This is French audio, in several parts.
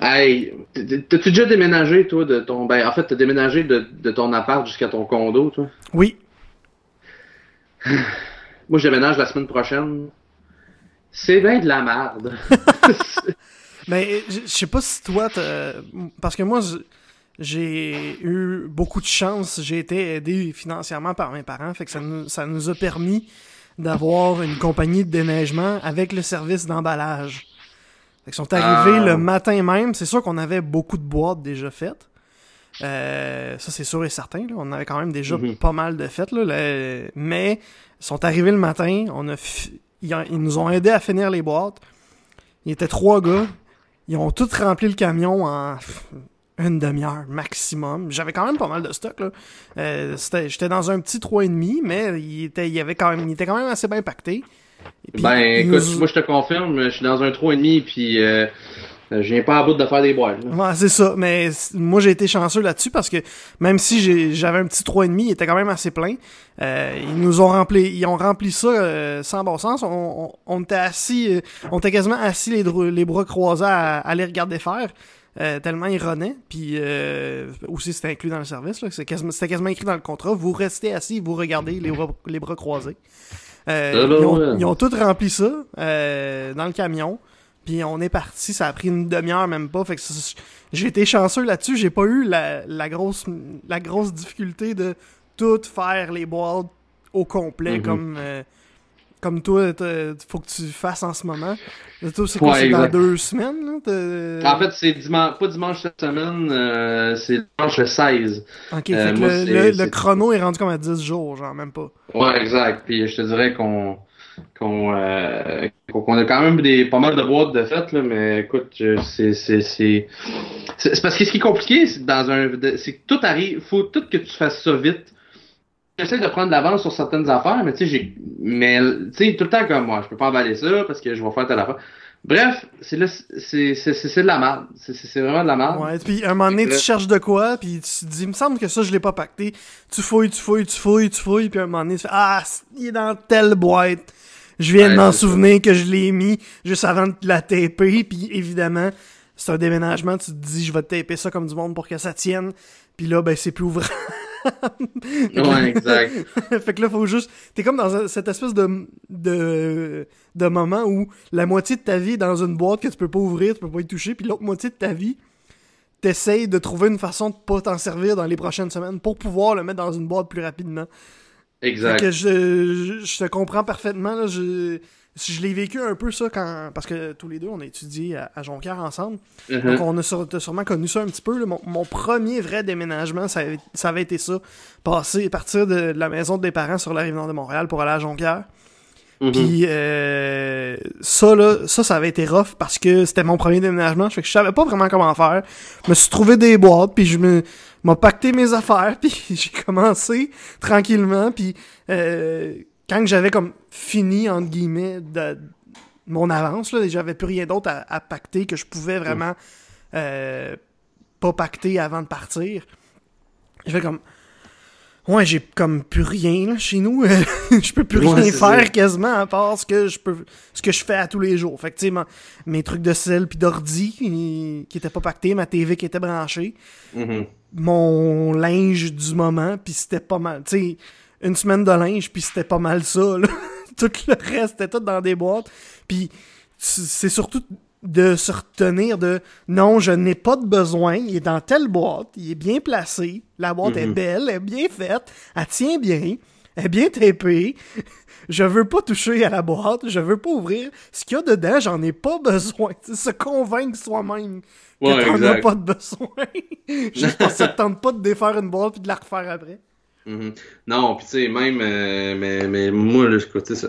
Hey, t'as-tu déjà déménagé, toi, de ton. Ben, en fait, t'as déménagé de, de ton appart jusqu'à ton condo, toi? Oui. Moi, je déménage la semaine prochaine. C'est bien de la merde. Mais je sais pas si toi, parce que moi, j'ai eu beaucoup de chance. J'ai été aidé financièrement par mes parents, fait que ça nous, ça nous a permis d'avoir une compagnie de déneigement avec le service d'emballage. Qu'ils sont arrivés Ah. le matin même. C'est sûr qu'on avait beaucoup de boîtes déjà faites. Euh, ça, c'est sûr et certain. là. On avait quand même déjà Mhm. pas mal de fêtes. Là, Mais ils sont arrivés le matin. On a fi- ils, ils nous ont aidés à finir les boîtes. Il était trois gars. Ils ont tous rempli le camion en une demi-heure maximum. J'avais quand même pas mal de stock. Là. Euh, J'étais dans un petit 3,5, mais il était, il, avait quand même, il était quand même assez bien pacté. Puis, ben, écoute, nous- moi, je te confirme, je suis dans un 3,5 puis euh, je viens pas à bout de faire des boîtes. là. Ouais, c'est ça. Mais moi, j'ai été chanceux là-dessus parce que même si j'avais un petit 3,5, il était quand même assez plein. Euh, ils nous ont rempli, ils ont rempli ça euh, sans bon sens. On, on, on était assis, euh, on était quasiment assis les, les bras croisés à, à les regarder faire. euh, tellement ils renaient, puis euh, aussi c'était inclus dans le service, c'est quasiment, c'était quasiment écrit dans le contrat. Vous restez assis, vous regardez les bras, les bras croisés. Euh, Ça, là, ils, ont, ouais. ils ont tout rempli ça euh, dans le camion. Puis on est parti, ça a pris une demi-heure même pas. Fait que j'ai été chanceux là-dessus. J'ai pas eu la, la grosse la grosse difficulté de tout faire les boîtes au complet Mhm. comme euh, comme toi, t'as- faut que tu fasses en ce moment. Toi, c'est quoi, Ouais, c'est dans deux semaines, là? En fait, c'est dimanche, pas dimanche cette semaine, euh, c'est dimanche le 16. Ok, euh, fait moi, le, chrono est rendu comme à 10 jours, genre, même pas. Ouais, exact. Puis je te dirais qu'on qu'on euh, a quand même des pas mal de boîtes de fête là, mais écoute, c'est c'est parce que ce qui est compliqué, c'est dans un c'est que tout arrive, faut tout que tu fasses ça vite. J'essaie de prendre de l'avance sur certaines affaires, mais tu sais, j'ai mais tu sais tout le temps comme moi, je peux pas emballer ça parce que je vais faire telle affaire. Bref, c'est là c'est c'est c'est de la merde. C'est c'est vraiment de la merde. Ouais, puis un moment donné, tu cherches de quoi, puis tu te dis, il me semble que ça, je l'ai pas pacté. Tu fouilles, tu fouilles, tu fouilles, tu fouilles, puis un moment donné, tu fais, ah, il est dans telle boîte. Je viens de m'en souvenir que je l'ai mis juste avant de la taper, puis évidemment, c'est un déménagement, tu te dis, je vais taper ça comme du monde pour que ça tienne, puis là, ben, c'est plus ouvrant. Ouais, exact. fait que là, faut juste. T'es comme dans cette espèce de, de, de moment où la moitié de ta vie est dans une boîte que tu peux pas ouvrir, tu peux pas y toucher, puis l'autre moitié de ta vie, t'essayes de trouver une façon de pas t'en servir dans les prochaines semaines pour pouvoir le mettre dans une boîte plus rapidement. Fait Exact. que je, je, je te comprends parfaitement. Là, je je l'ai vécu un peu ça quand. Parce que tous les deux, on a étudié à, à Jonquière ensemble. Mhm. Donc, on a sur- sûrement connu ça un petit peu. là. Mon, mon premier vrai déménagement, ça avait, ça avait été ça. Passer, partir de, de la maison des parents sur la rive nord de Montréal pour aller à Jonquière. Mhm. Puis euh, ça, là, ça, ça avait été rough parce que c'était mon premier déménagement. Fait que je savais pas vraiment comment faire. Je me suis trouvé des boîtes, puis je me m'a pacté mes affaires, puis j'ai commencé tranquillement. Puis euh, quand j'avais comme fini, entre guillemets, de mon avance, là, j'avais plus rien d'autre à, à pacter que je pouvais vraiment euh, pas pacter avant de partir. Je fais comme... Ouais, j'ai comme plus rien là, chez nous. je peux plus Ouais, rien faire quasiment à part ce que je peux ce que je fais à tous les jours. Fait que tu sais mes trucs de sel puis d'ordi qui, qui étaient pas pactés, ma TV qui était branchée, Mhm. mon linge du moment puis c'était pas mal, tu sais une semaine de linge puis c'était pas mal ça là. tout le reste était tout dans des boîtes. Puis c'est surtout de se retenir de non, je n'ai pas de besoin, il est dans telle boîte, il est bien placé, la boîte est Mhm. belle, elle est bien faite, elle tient bien, elle est bien tapée. Je veux pas toucher à la boîte, je veux pas ouvrir. Ce qu'il y a dedans, j'en ai pas besoin. Se convaincre soi-même que Ouais, t'en as pas de besoin. Juste parce que ça te tente pas de défaire une boîte puis de la refaire après. Mhm. Non, puis tu sais, même, euh, mais, mais moi,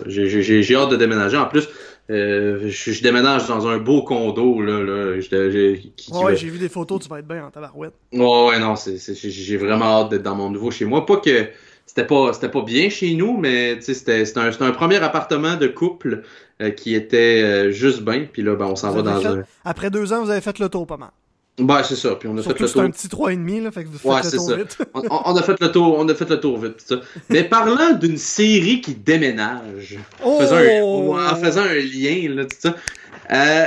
j'ai- j'ai j'ai hâte de déménager. En plus, euh, je, je déménage dans un beau condo, là, là, je- j'ai- qui- qui Ouais, va- j'ai vu des photos, tu vas être bien en tabarouette. Ouais, ouais, non, c'est, c'est- j'ai vraiment hâte d'être dans mon nouveau chez moi. Pas que c'était pas, c'était pas bien chez nous, mais tu sais, c'était, c'était un, c'était un premier appartement de couple euh, qui était euh, juste bien. Puis là, ben, on s'en va dans fait- un. Après deux ans, vous avez fait le tour pas mal. Ben, c'est ça. Puis on a Surtout fait le que c'est un tour. petit 3,5, là, fait que vous faites Ouais, le tour ça. vite. On, on- a fait le tour, on a fait le tour vite, ça. Mais parlant d'une série qui déménage, Oh! faisant un, en faisant un lien, là, tout ça. Euh,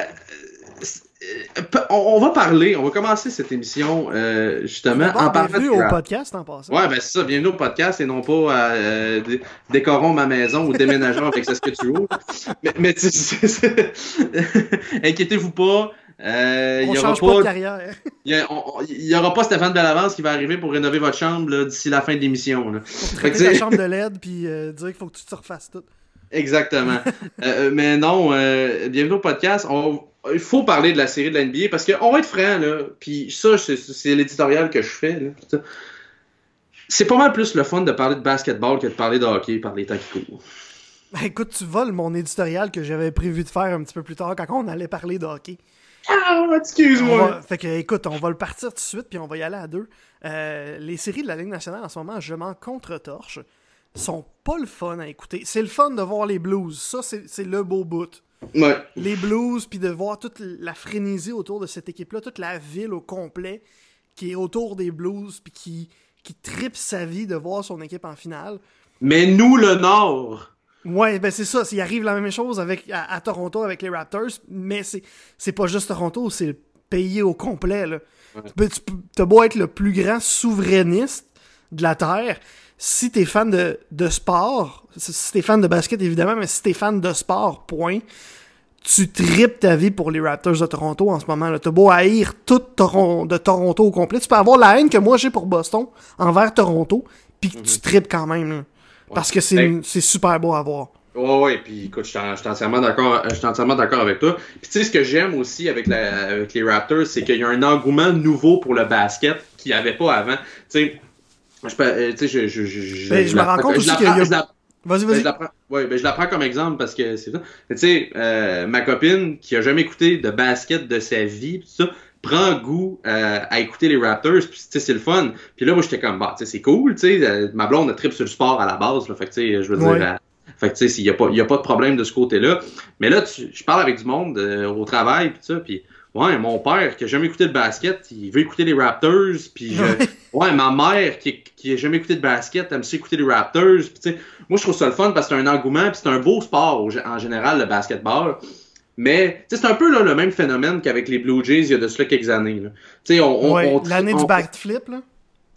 on, va parler, on va commencer cette émission euh, justement en parlant bienvenue au podcast en passant. Ouais, ben c'est ça, bienvenue au podcast et non pas à euh, décorons ma maison ou déménageons avec ce que tu veux. Mais, mais inquiétez-vous pas. Euh, on y aura pas, de carrière. Il y, aura pas Stéphane Bellavance qui va arriver pour rénover votre chambre d'ici la fin de l'émission. Pour traiter la chambre de LED puis euh, dire qu'il faut que tu te refasses tout. Exactement. Euh, mais non, bienvenue au podcast. On, il faut parler de la série de la NBA parce qu'on va être franc, là. Puis ça, c'est l'éditorial que je fais. C'est pas mal plus le fun de parler de basketball que de parler de hockey par les temps qui courent. Ben, écoute, tu voles mon éditorial que j'avais prévu de faire un petit peu plus tard quand on allait parler de hockey. Ah, excuse-moi. Fait que, écoute, on va le partir tout de suite, puis on va y aller à deux. Euh, les séries de la Ligue nationale en ce moment, je m'en contre-torche, sont pas le fun à écouter. C'est le fun de voir les Blues. Ça, c'est le beau bout. Les Blues, puis de voir toute la frénésie autour de cette équipe-là, toute la ville au complet qui est autour des Blues, puis qui, qui tripe sa vie de voir son équipe en finale. Mais nous, le Nord, Ouais, ben c'est ça. Il arrive la même chose avec, à, Toronto avec les Raptors, mais c'est, c'est pas juste Toronto, c'est le pays au complet. Là. Tu, beau être le plus grand souverainiste de la Terre. Si t'es fan de, de sport, si t'es fan de basket évidemment, mais si t'es fan de sport, point, tu tripes ta vie pour les Raptors de Toronto en ce moment. T'as beau haïr tout de Toronto au complet. Tu peux avoir la haine que moi j'ai pour Boston envers Toronto, puis tu mm-hmm. tripes quand même. Là. Parce que c'est super beau à voir. Ouais, ouais, puis écoute, je suis entièrement d'accord d'accord avec toi. Puis tu sais, ce que j'aime aussi avec, la, avec les Raptors, c'est qu'il y a un engouement nouveau pour le basket qu'il n'y avait pas avant. Tu sais, je, je, je, je, ben, je me rends compte aussi qu'il y a... Vas-y, vas-y. Ben, ouais, ben, je la prends comme exemple parce que c'est ça. Tu sais, euh, ma copine qui a jamais écouté de basket de sa vie, tout ça, prend goût euh, à écouter les Raptors, puis c'est le fun. Puis là, moi, j'étais comme, bah, c'est cool, tu sais, euh, ma blonde a trip sur le sport à la base, là, fait que, tu sais, je veux dire, euh, fait que, tu sais, il n'y a, pas, y a pas de problème de ce côté-là. Mais là, je parle avec du monde au travail, puis ça, puis ouais, mon père qui a jamais écouté de basket, il veut écouter les Raptors, puis ouais, ma mère qui, qui a jamais écouté de basket, aime aussi écouter les Raptors, puis tu sais, moi, je trouve ça le fun parce que c'est un engouement, puis c'est un beau sport en général, le basketball. Mais c'est un peu là, le même phénomène qu'avec les Blue Jays il y a de cela quelques années. L'année du backflip, là.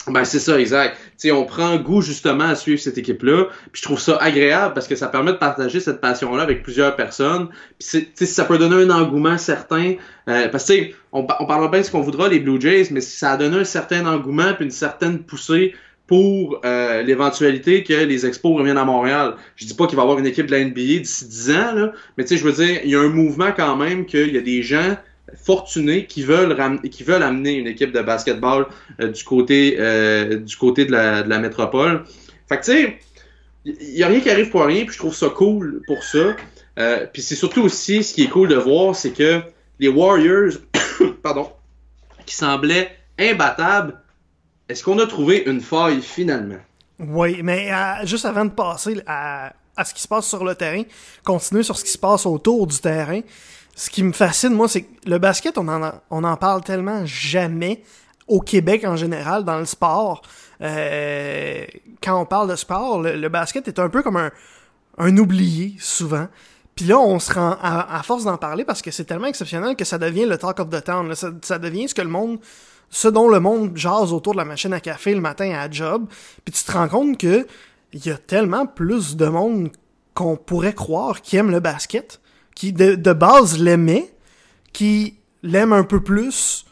Ben c'est ça, exact. sais, on prend goût justement à suivre cette équipe-là. Puis je trouve ça agréable parce que ça permet de partager cette passion-là avec plusieurs personnes. Puis ça peut donner un engouement certain. Euh, parce que on, on parlera bien de ce qu'on voudra les Blue Jays, mais ça a donné un certain engouement puis une certaine poussée pour euh, l'éventualité que les expos reviennent à Montréal. Je dis pas qu'il va y avoir une équipe de la NBA d'ici 10 ans, là, mais tu sais, je veux dire, il y a un mouvement quand même qu'il y a des gens fortunés qui veulent qui veulent amener une équipe de basketball euh, du côté euh, du côté de la, de la métropole. Fait que tu sais, il y a rien qui arrive pour rien, puis je trouve ça cool pour ça. puis c'est surtout aussi ce qui est cool de voir, c'est que les Warriors, pardon, qui semblaient imbattables, est-ce qu'on a trouvé une faille finalement? Oui, mais euh, juste avant de passer à, ce qui se passe sur le terrain, continuer sur ce qui se passe autour du terrain. Ce qui me fascine, moi, c'est que le basket, on en, parle tellement jamais au Québec en général, dans le sport. Euh, quand on parle de sport, le, basket est un peu comme un, oublié, souvent. Puis là, on se rend à, force d'en parler parce que c'est tellement exceptionnel que ça devient le talk of the town. Ça devient ce que le monde ce dont le monde jase autour de la machine à café le matin à job, puis tu te rends compte que il y a tellement plus de monde qu'on pourrait croire qui aime le basket, qui de, base l'aimait, qui l'aime un peu plus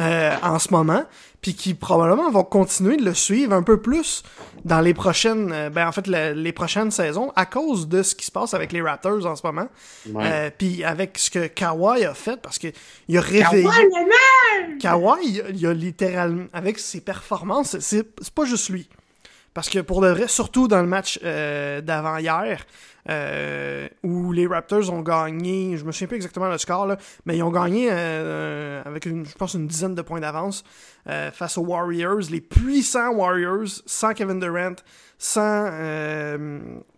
euh, en ce moment, puis qui probablement vont continuer de le suivre un peu plus dans les prochaines, euh, ben en fait les prochaines saisons à cause de ce qui se passe avec les Raptors en ce moment, euh, puis avec ce que Kawhi a fait parce que il a réveillé. Kawhi, il a, littéralement avec ses performances, c'est pas juste lui. Parce que pour le vrai, surtout dans le match euh, d'avant hier, euh, où les Raptors ont gagné, je me souviens plus exactement le score, là, mais ils ont gagné euh, avec, une, je pense, une dizaine de points d'avance face aux Warriors, les puissants Warriors, sans Kevin Durant, sans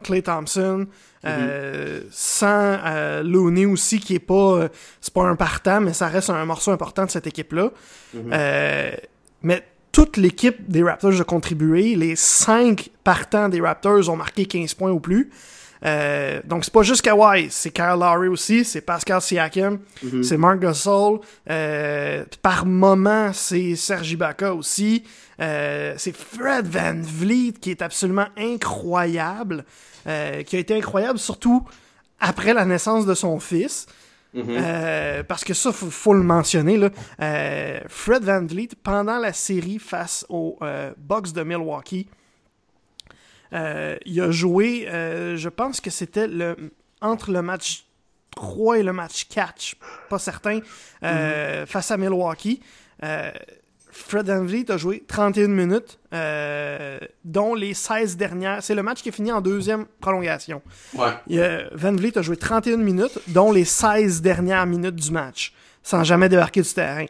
Clay Thompson, mm-hmm. sans Looney aussi, qui est pas, c'est pas un partant, mais ça reste un morceau important de cette équipe-là. Mm-hmm. mais toute l'équipe des Raptors a contribué. Les cinq partants des Raptors ont marqué 15 points ou plus. Euh, donc c'est pas juste Kawhi, c'est Kyle Lowry aussi, c'est Pascal Siakam, Mhm. c'est Marc Gasol. Euh, par moment, c'est Sergi Ibaka aussi. Euh, c'est Fred Van Vliet qui est absolument incroyable, qui a été incroyable surtout après la naissance de son fils. Mhm. Euh, parce que ça, faut, faut le mentionner. Là. Euh, Fred Van Vliet, pendant la série face aux euh, Bucks de Milwaukee, euh, il a joué, je pense que c'était le entre le match 3 et le match 4, je suis pas certain, euh, face à Milwaukee. Fred Van Vliet a joué 31 minutes, euh, dont les 16 dernières. C'est le match qui est fini en deuxième prolongation. Ouais. Van Vliet a joué 31 minutes, dont les 16 dernières minutes du match, sans jamais débarquer du terrain.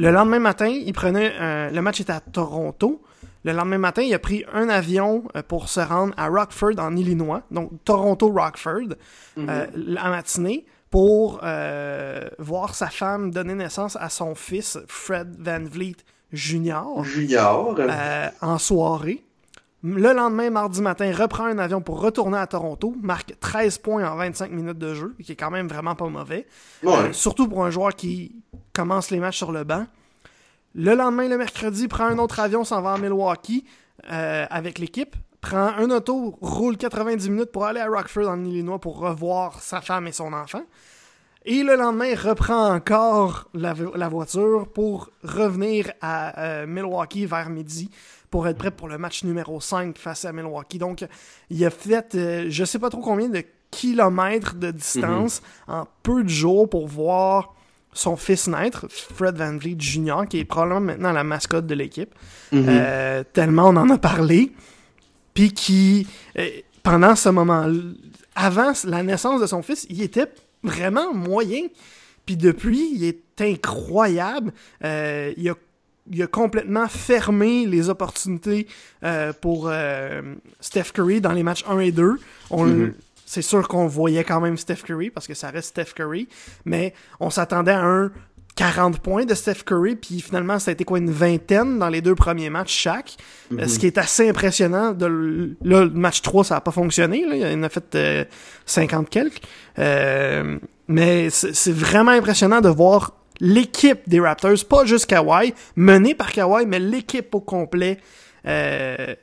Le lendemain matin, il prenait euh, le match était à Toronto. Le lendemain matin, il a pris un avion euh, pour se rendre à Rockford en Illinois, donc Toronto-Rockford, euh, la matinée, pour euh, voir sa femme donner naissance à son fils Fred Van Vliet Jr. Junior. Euh, en soirée. Le lendemain, mardi matin, reprend un avion pour retourner à Toronto, marque 13 points en 25 minutes de jeu, qui est quand même vraiment pas mauvais. Ouais. Euh, surtout pour un joueur qui commence les matchs sur le banc. Le lendemain, le mercredi, prend un autre avion, s'en va à Milwaukee euh, avec l'équipe. Prend un auto, roule 90 minutes pour aller à Rockford en Illinois pour revoir sa femme et son enfant. Et le lendemain, reprend encore la, vo- la voiture pour revenir à euh, Milwaukee vers midi pour être prêt pour le match numéro 5 face à Milwaukee. Donc, il a fait euh, je sais pas trop combien de kilomètres de distance en peu de jours pour voir son fils naître, Fred Van Vliet Jr., qui est probablement maintenant la mascotte de l'équipe. Mhm. Euh, tellement on en a parlé. Puis qui, euh, pendant ce moment, avant la naissance de son fils, il était vraiment moyen. Puis depuis, il est incroyable. Euh, il, a, il a complètement fermé les opportunités euh, pour euh, Steph Curry dans les matchs 1 et 2. On, Mhm. C'est sûr qu'on voyait quand même Steph Curry parce que ça reste Steph Curry, mais on s'attendait à un 40 points de Steph Curry, puis finalement, ça a été quoi, une vingtaine dans les deux premiers matchs chaque. Euh, Ce qui est assez impressionnant. De, là, le match 3, ça n'a pas fonctionné. Là. Il en a fait euh, 50 quelques. Euh, mais c'est vraiment impressionnant de voir l'équipe des Raptors, pas juste Kawhi, menée par Kawhi, mais l'équipe au complet euh,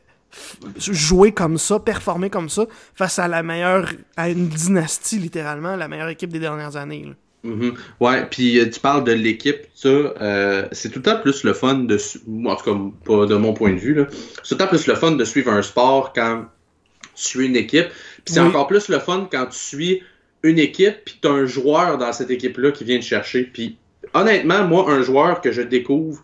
jouer comme ça, performer comme ça, face à la meilleure, à une dynastie littéralement, la meilleure équipe des dernières années. là. Mhm. Ouais, puis euh, tu parles de l'équipe, ça, euh, c'est tout le temps plus le fun de, en tout cas, pas de mon point de vue, c'est tout le temps plus le fun de suivre un sport quand tu suis une équipe, puis c'est Oui. encore plus le fun quand tu suis une équipe, puis tu as un joueur dans cette équipe-là qui vient te chercher, puis honnêtement, moi, un joueur que je découvre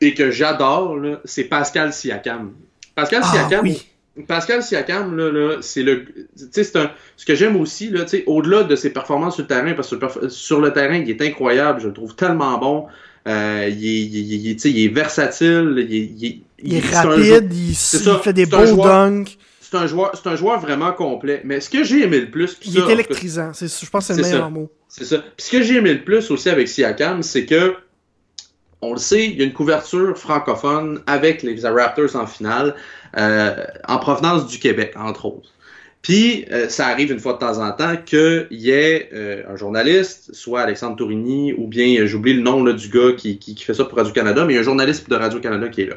et que j'adore, c'est Pascal Siakam. Pascal Ah Siakam, oui. Pascal Siakam, là, là, c'est le. Tu sais, c'est un. Ce que j'aime aussi, là, tu sais, au-delà de ses performances sur le terrain, parce que sur le perf- sur le terrain, il est incroyable, je le trouve tellement bon. Euh, il, est, il, est- il est- tu sais, il est versatile, il est, il est- rapide, il, ça, fait des beaux dunks. C'est un joueur, c'est un joueur vraiment complet. Mais ce que j'ai aimé le plus, Il ça, est électrisant. C'est, je pense que c'est le meilleur ça. mot. C'est ça. Puis ce que j'ai aimé le plus aussi avec Siakam, c'est que, on le sait, il y a une couverture francophone avec les Raptors en finale, euh, en provenance du Québec, entre autres. Puis, euh, ça arrive une fois de temps en temps qu'il y ait euh, un journaliste, soit Alexandre Tourigny, ou bien, j'oublie le nom du gars qui, fait ça pour Radio-Canada, mais un journaliste de Radio-Canada qui est là.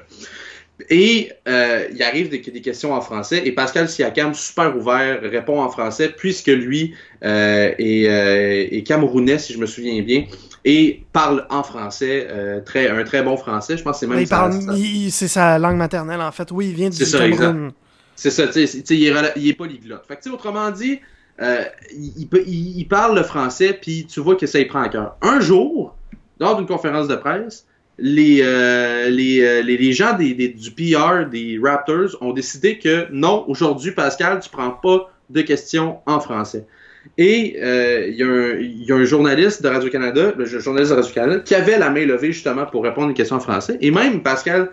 Et il arrive des, questions en français, et Pascal Siakam, super ouvert, répond en français, puisque lui est camerounais, si je me souviens bien, et parle en français, euh, très, un très bon français. Je pense que c'est même il sa- parle, il- c'est sa langue maternelle en fait. Oui, il vient du ça, Cameroun. C'est ça, tu sais, c'est- tu sais, il, est il est polyglotte. Fait que, autrement dit, euh, il, parle le français, puis tu vois que ça y prend à cœur. Un jour, lors d'une conférence de presse, les, euh, les, les, les gens des, des- du PR des Raptors ont décidé que non, aujourd'hui, Pascal, tu prends pas de questions en français. Et euh, il y, a un- y a un journaliste de Radio-Canada, le journaliste de Radio-Canada, qui avait la main levée justement pour répondre à une question en français. Et même Pascal,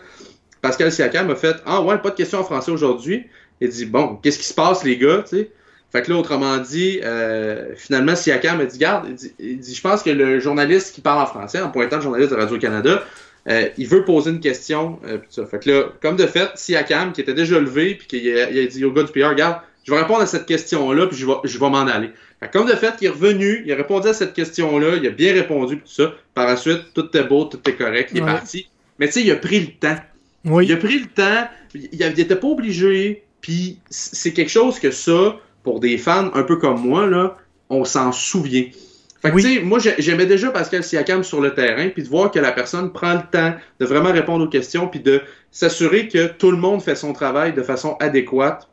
Pascal Siakam a fait Ah ouais, pas de questions en français aujourd'hui. Il dit Bon, qu'est-ce qui se passe, les gars, tu sais? Fait que là, autrement dit, euh, finalement, Siakam a dit Garde, il dit, il dit, je pense que le journaliste qui parle en français, en pointant le journaliste de Radio-Canada, euh, il veut poser une question. euh, pis ça. Fait que là, comme de fait, Siakam, qui était déjà levé, puis qui a, a dit au gars du PR, regarde, je vais répondre à cette question-là, puis je vais, je vais m'en aller. comme de fait, il est revenu, il a répondu à cette question-là, il a bien répondu, tout ça. Par la suite, tout est beau, tout est correct, il est parti. Mais tu sais, il a pris le temps. Oui. Il a pris le temps, il n'était pas obligé, puis c'est quelque chose que ça, pour des fans un peu comme moi, là, on s'en souvient. Fait que, tu sais, moi, j'aimais déjà Pascal Siakam sur le terrain, puis de voir que la personne prend le temps de vraiment répondre aux questions, puis de s'assurer que tout le monde fait son travail de façon adéquate.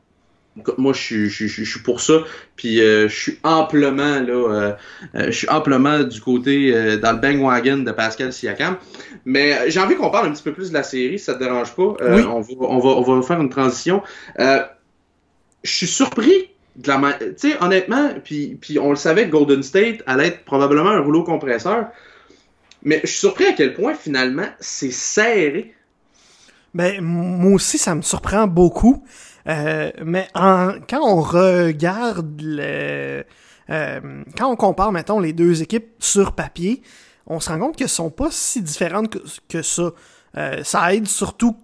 Moi, je suis, je, suis pour ça, puis euh, je suis amplement là, euh, euh, je suis amplement du côté dans le bandwagon de Pascal Siakam. Mais j'ai envie qu'on parle un petit peu plus de la série, si ça te dérange pas. Oui. on, va, on, va, on va faire une transition. je suis surpris de la tu sais honnêtement puis, puis on le savait que Golden State allait être probablement un rouleau compresseur mais je suis surpris à quel point finalement c'est serré ben moi aussi ça me surprend beaucoup euh, mais en, quand on regarde le euh, quand on compare mettons les deux équipes sur papier on se rend compte qu'elles sont pas si différentes que, que ça euh, ça aide surtout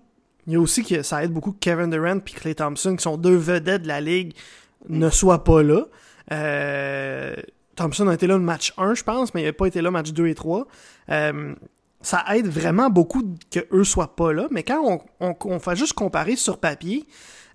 il y a aussi que ça aide beaucoup Kevin Durant puis Clay Thompson qui sont deux vedettes de la ligue ne soit pas là. Euh, Thompson a été là le match 1, je pense, mais il n'a pas été là match 2 et 3. Euh, ça aide vraiment beaucoup que eux soient pas là, mais quand on, on, fait juste comparer sur papier,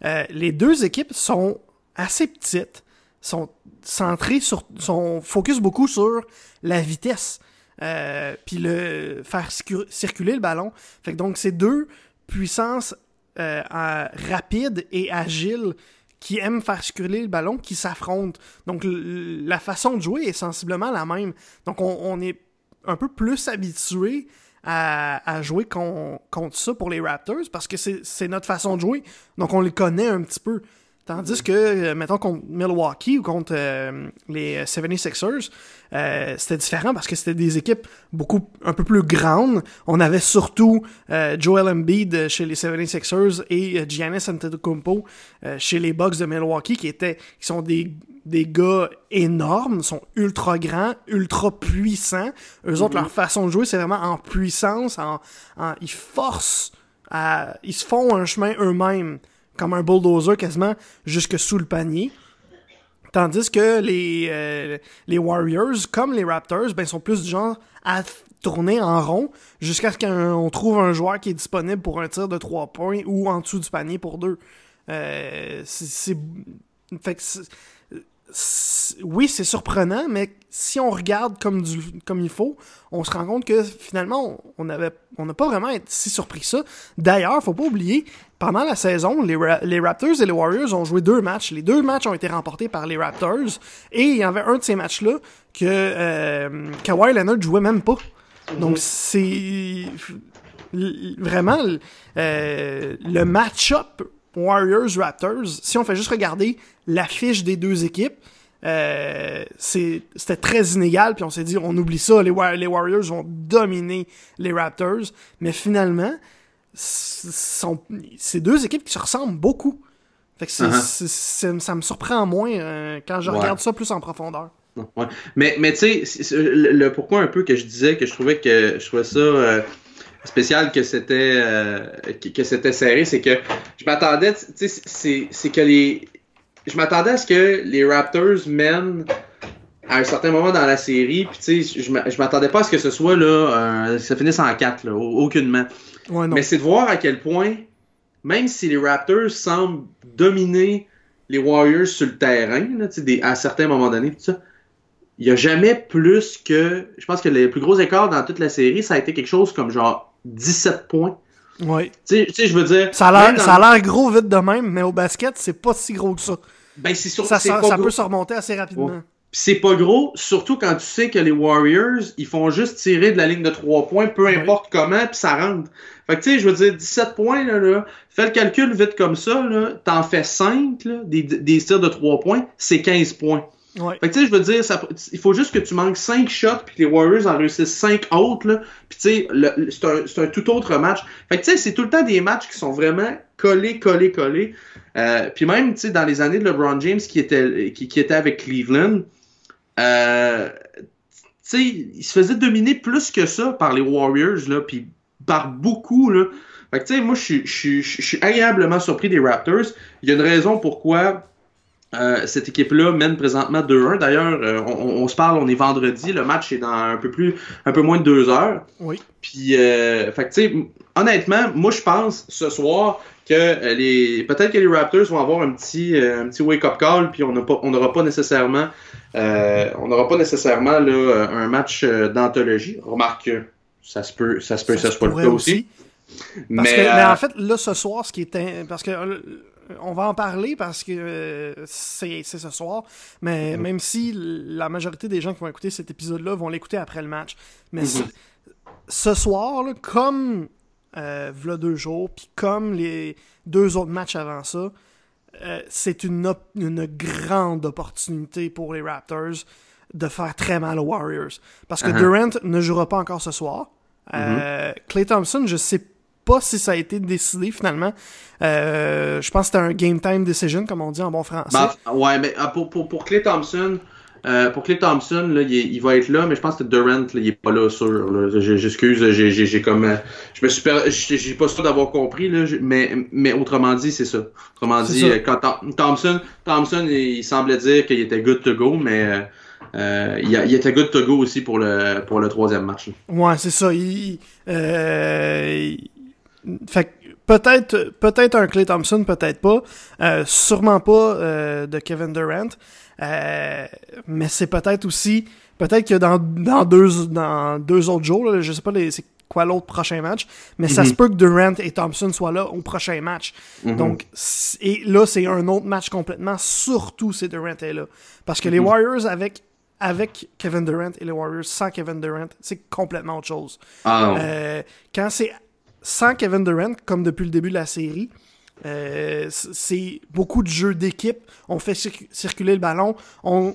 euh, les deux équipes sont assez petites, sont centrées sur, sont focus beaucoup sur la vitesse, euh, puis le faire circuler le ballon. Fait donc c'est deux puissances euh, rapides et agiles qui aiment faire circuler le ballon, qui s'affrontent. Donc la façon de jouer est sensiblement la même. Donc on, est un peu plus habitué à, jouer contre ça pour les Raptors parce que c'est notre façon de jouer. Donc on les connaît un petit peu. Tandis que, euh, mettons, contre Milwaukee ou contre euh, les 76ers, euh, c'était différent parce que c'était des équipes beaucoup un peu plus grandes. On avait surtout Joel Embiid chez les 76ers et Giannis Antetokounmpo chez les Bucks de Milwaukee qui étaient qui sont des des gars énormes, sont ultra grands, ultra puissants. Eux autres, leur mm-hmm. façon de jouer, c'est vraiment en puissance, en, en ils forcent à, ils se font un chemin eux-mêmes comme un bulldozer quasiment jusque sous le panier. Tandis que les, euh, les Warriors, comme les Raptors, ben, sont plus du genre à tourner en rond jusqu'à ce qu'on trouve un joueur qui est disponible pour un tir de 3 points ou en dessous du panier pour deux. Euh, c'est fait que oui, c'est surprenant, mais si on regarde comme, du, comme il faut, on se rend compte que finalement, on avait, on n'a pas vraiment été si surpris que ça. D'ailleurs, faut pas oublier, pendant la saison, les, les, Raptors et les Warriors ont joué deux matchs. Les deux matchs ont été remportés par les Raptors, et il y avait un de ces matchs-là que euh, Kawhi Leonard jouait même pas. Donc c'est vraiment euh, le match-up Warriors-Raptors, si on fait juste regarder l'affiche des deux équipes, euh, c'était très inégal, puis on s'est dit, on oublie ça, les, les Warriors ont dominé les Raptors, mais finalement, c'est deux équipes qui se ressemblent beaucoup. Fait que uh-huh. ça me surprend moins euh, quand je regarde ça plus en profondeur. Mais, mais tu sais, le, pourquoi un peu que je disais que je trouvais que je trouvais ça euh, spécial que c'était euh, que, c'était serré, c'est que je m'attendais, tu sais, c'est que les je m'attendais à ce que les Raptors mènent à un certain moment dans la série, puis tu sais, je m'attendais pas à ce que ce soit là, ça finisse en 4 là, aucunement. Mais c'est de voir à quel point, même si les Raptors semblent dominer les Warriors sur le terrain, là, des, à certains moments donnés, tout ça, il n'y a jamais plus que. Je pense que le plus gros écart dans toute la série, ça a été quelque chose comme genre 17 points. Ouais. Tu sais, je veux dire. Ça a l'air gros vite de même, mais au basket, c'est pas si gros que ça. Ben, c'est sûr ça, ça, ça peut se remonter assez rapidement. C'est pas gros, surtout quand tu sais que les Warriors, ils font juste tirer de la ligne de 3 points, peu importe comment, puis ça rentre. Fait que tu sais, je veux dire, 17 points, là, là, fais le calcul vite comme ça, là, t'en fais 5, là, des, des tirs de 3 points, c'est 15 points. Fait que tu sais, je veux dire, il faut juste que tu manques 5 shots puis que les Warriors en réussissent 5 autres. Puis tu sais, c'est un, un, tout autre match. Fait que tu sais, c'est tout le temps des matchs qui sont vraiment collés, collés, collés. Euh, puis même, tu sais, dans les années de LeBron James qui était, qui, qui était avec Cleveland, euh, tu sais, il se faisait dominer plus que ça par les Warriors, là, puis par beaucoup, là. Fait que tu sais, moi, je suis agréablement surpris des Raptors. Il y a une raison pourquoi Euh, cette équipe-là mène présentement 2-1. D'ailleurs, euh, on, on, se parle, on est vendredi. Le match est dans un peu plus, un peu moins de deux heures. Oui. Puis, euh, fait tu sais, honnêtement, moi, je pense ce soir que les, peut-être que les Raptors vont avoir un petit, un petit wake-up call, puis on n'aura pas nécessairement, on n'aura pas nécessairement là, un match d'anthologie. Remarque, ça se peut, ça se peut, ça, se soit le cas aussi. mais, mais en fait, là, ce soir, ce qui est, parce que on va en parler parce que euh, c'est ce soir. Mais mhm. même si la majorité des gens qui vont écouter cet épisode-là vont l'écouter après le match. Mais mhm. ce soir, comme euh, deux jours, puis comme les deux autres matchs avant ça, euh, c'est une, une grande opportunité pour les Raptors de faire très mal aux Warriors. Parce que uh-huh. Durant ne jouera pas encore ce soir. Euh, Clay mhm. Thompson, je sais pas si ça a été décidé finalement. Euh, je pense que c'était un game time decision, comme on dit en bon français. Bah, ouais, mais ah, pour, pour, pour Clay Thompson, euh, pour Clay Thompson, là, il, il, va être là, mais je pense que Durant, là, il est pas là, sûr. J'excuse, j'ai comme. Euh, je me suis J'ai pas sûr d'avoir compris, là, mais, mais autrement dit, c'est ça. Autrement dit, quand Thompson, Thompson, il semblait dire qu'il était good to go, mais. Euh, il, il, était good to go aussi pour le, pour le troisième match. Ouais, c'est ça. Il, euh, fait peut-être peut-être un Clay Thompson, peut-être pas. Euh, sûrement pas euh, de Kevin Durant. Euh, mais c'est peut-être aussi. Peut-être que dans, dans, deux, dans deux autres jours, là, je sais pas c'est quoi l'autre prochain match, mais ça mhm. se peut que Durant et Thompson soient là au prochain match. Mhm. Donc, et là, c'est un autre match complètement, surtout si Durant est là. Parce que les mhm. Warriors avec avec Kevin Durant et les Warriors sans Kevin Durant, c'est complètement autre chose. Ah, quand c'est sans Kevin Durant, comme depuis le début de la série, euh, c'est beaucoup de jeux d'équipe. On fait circuler le ballon. On,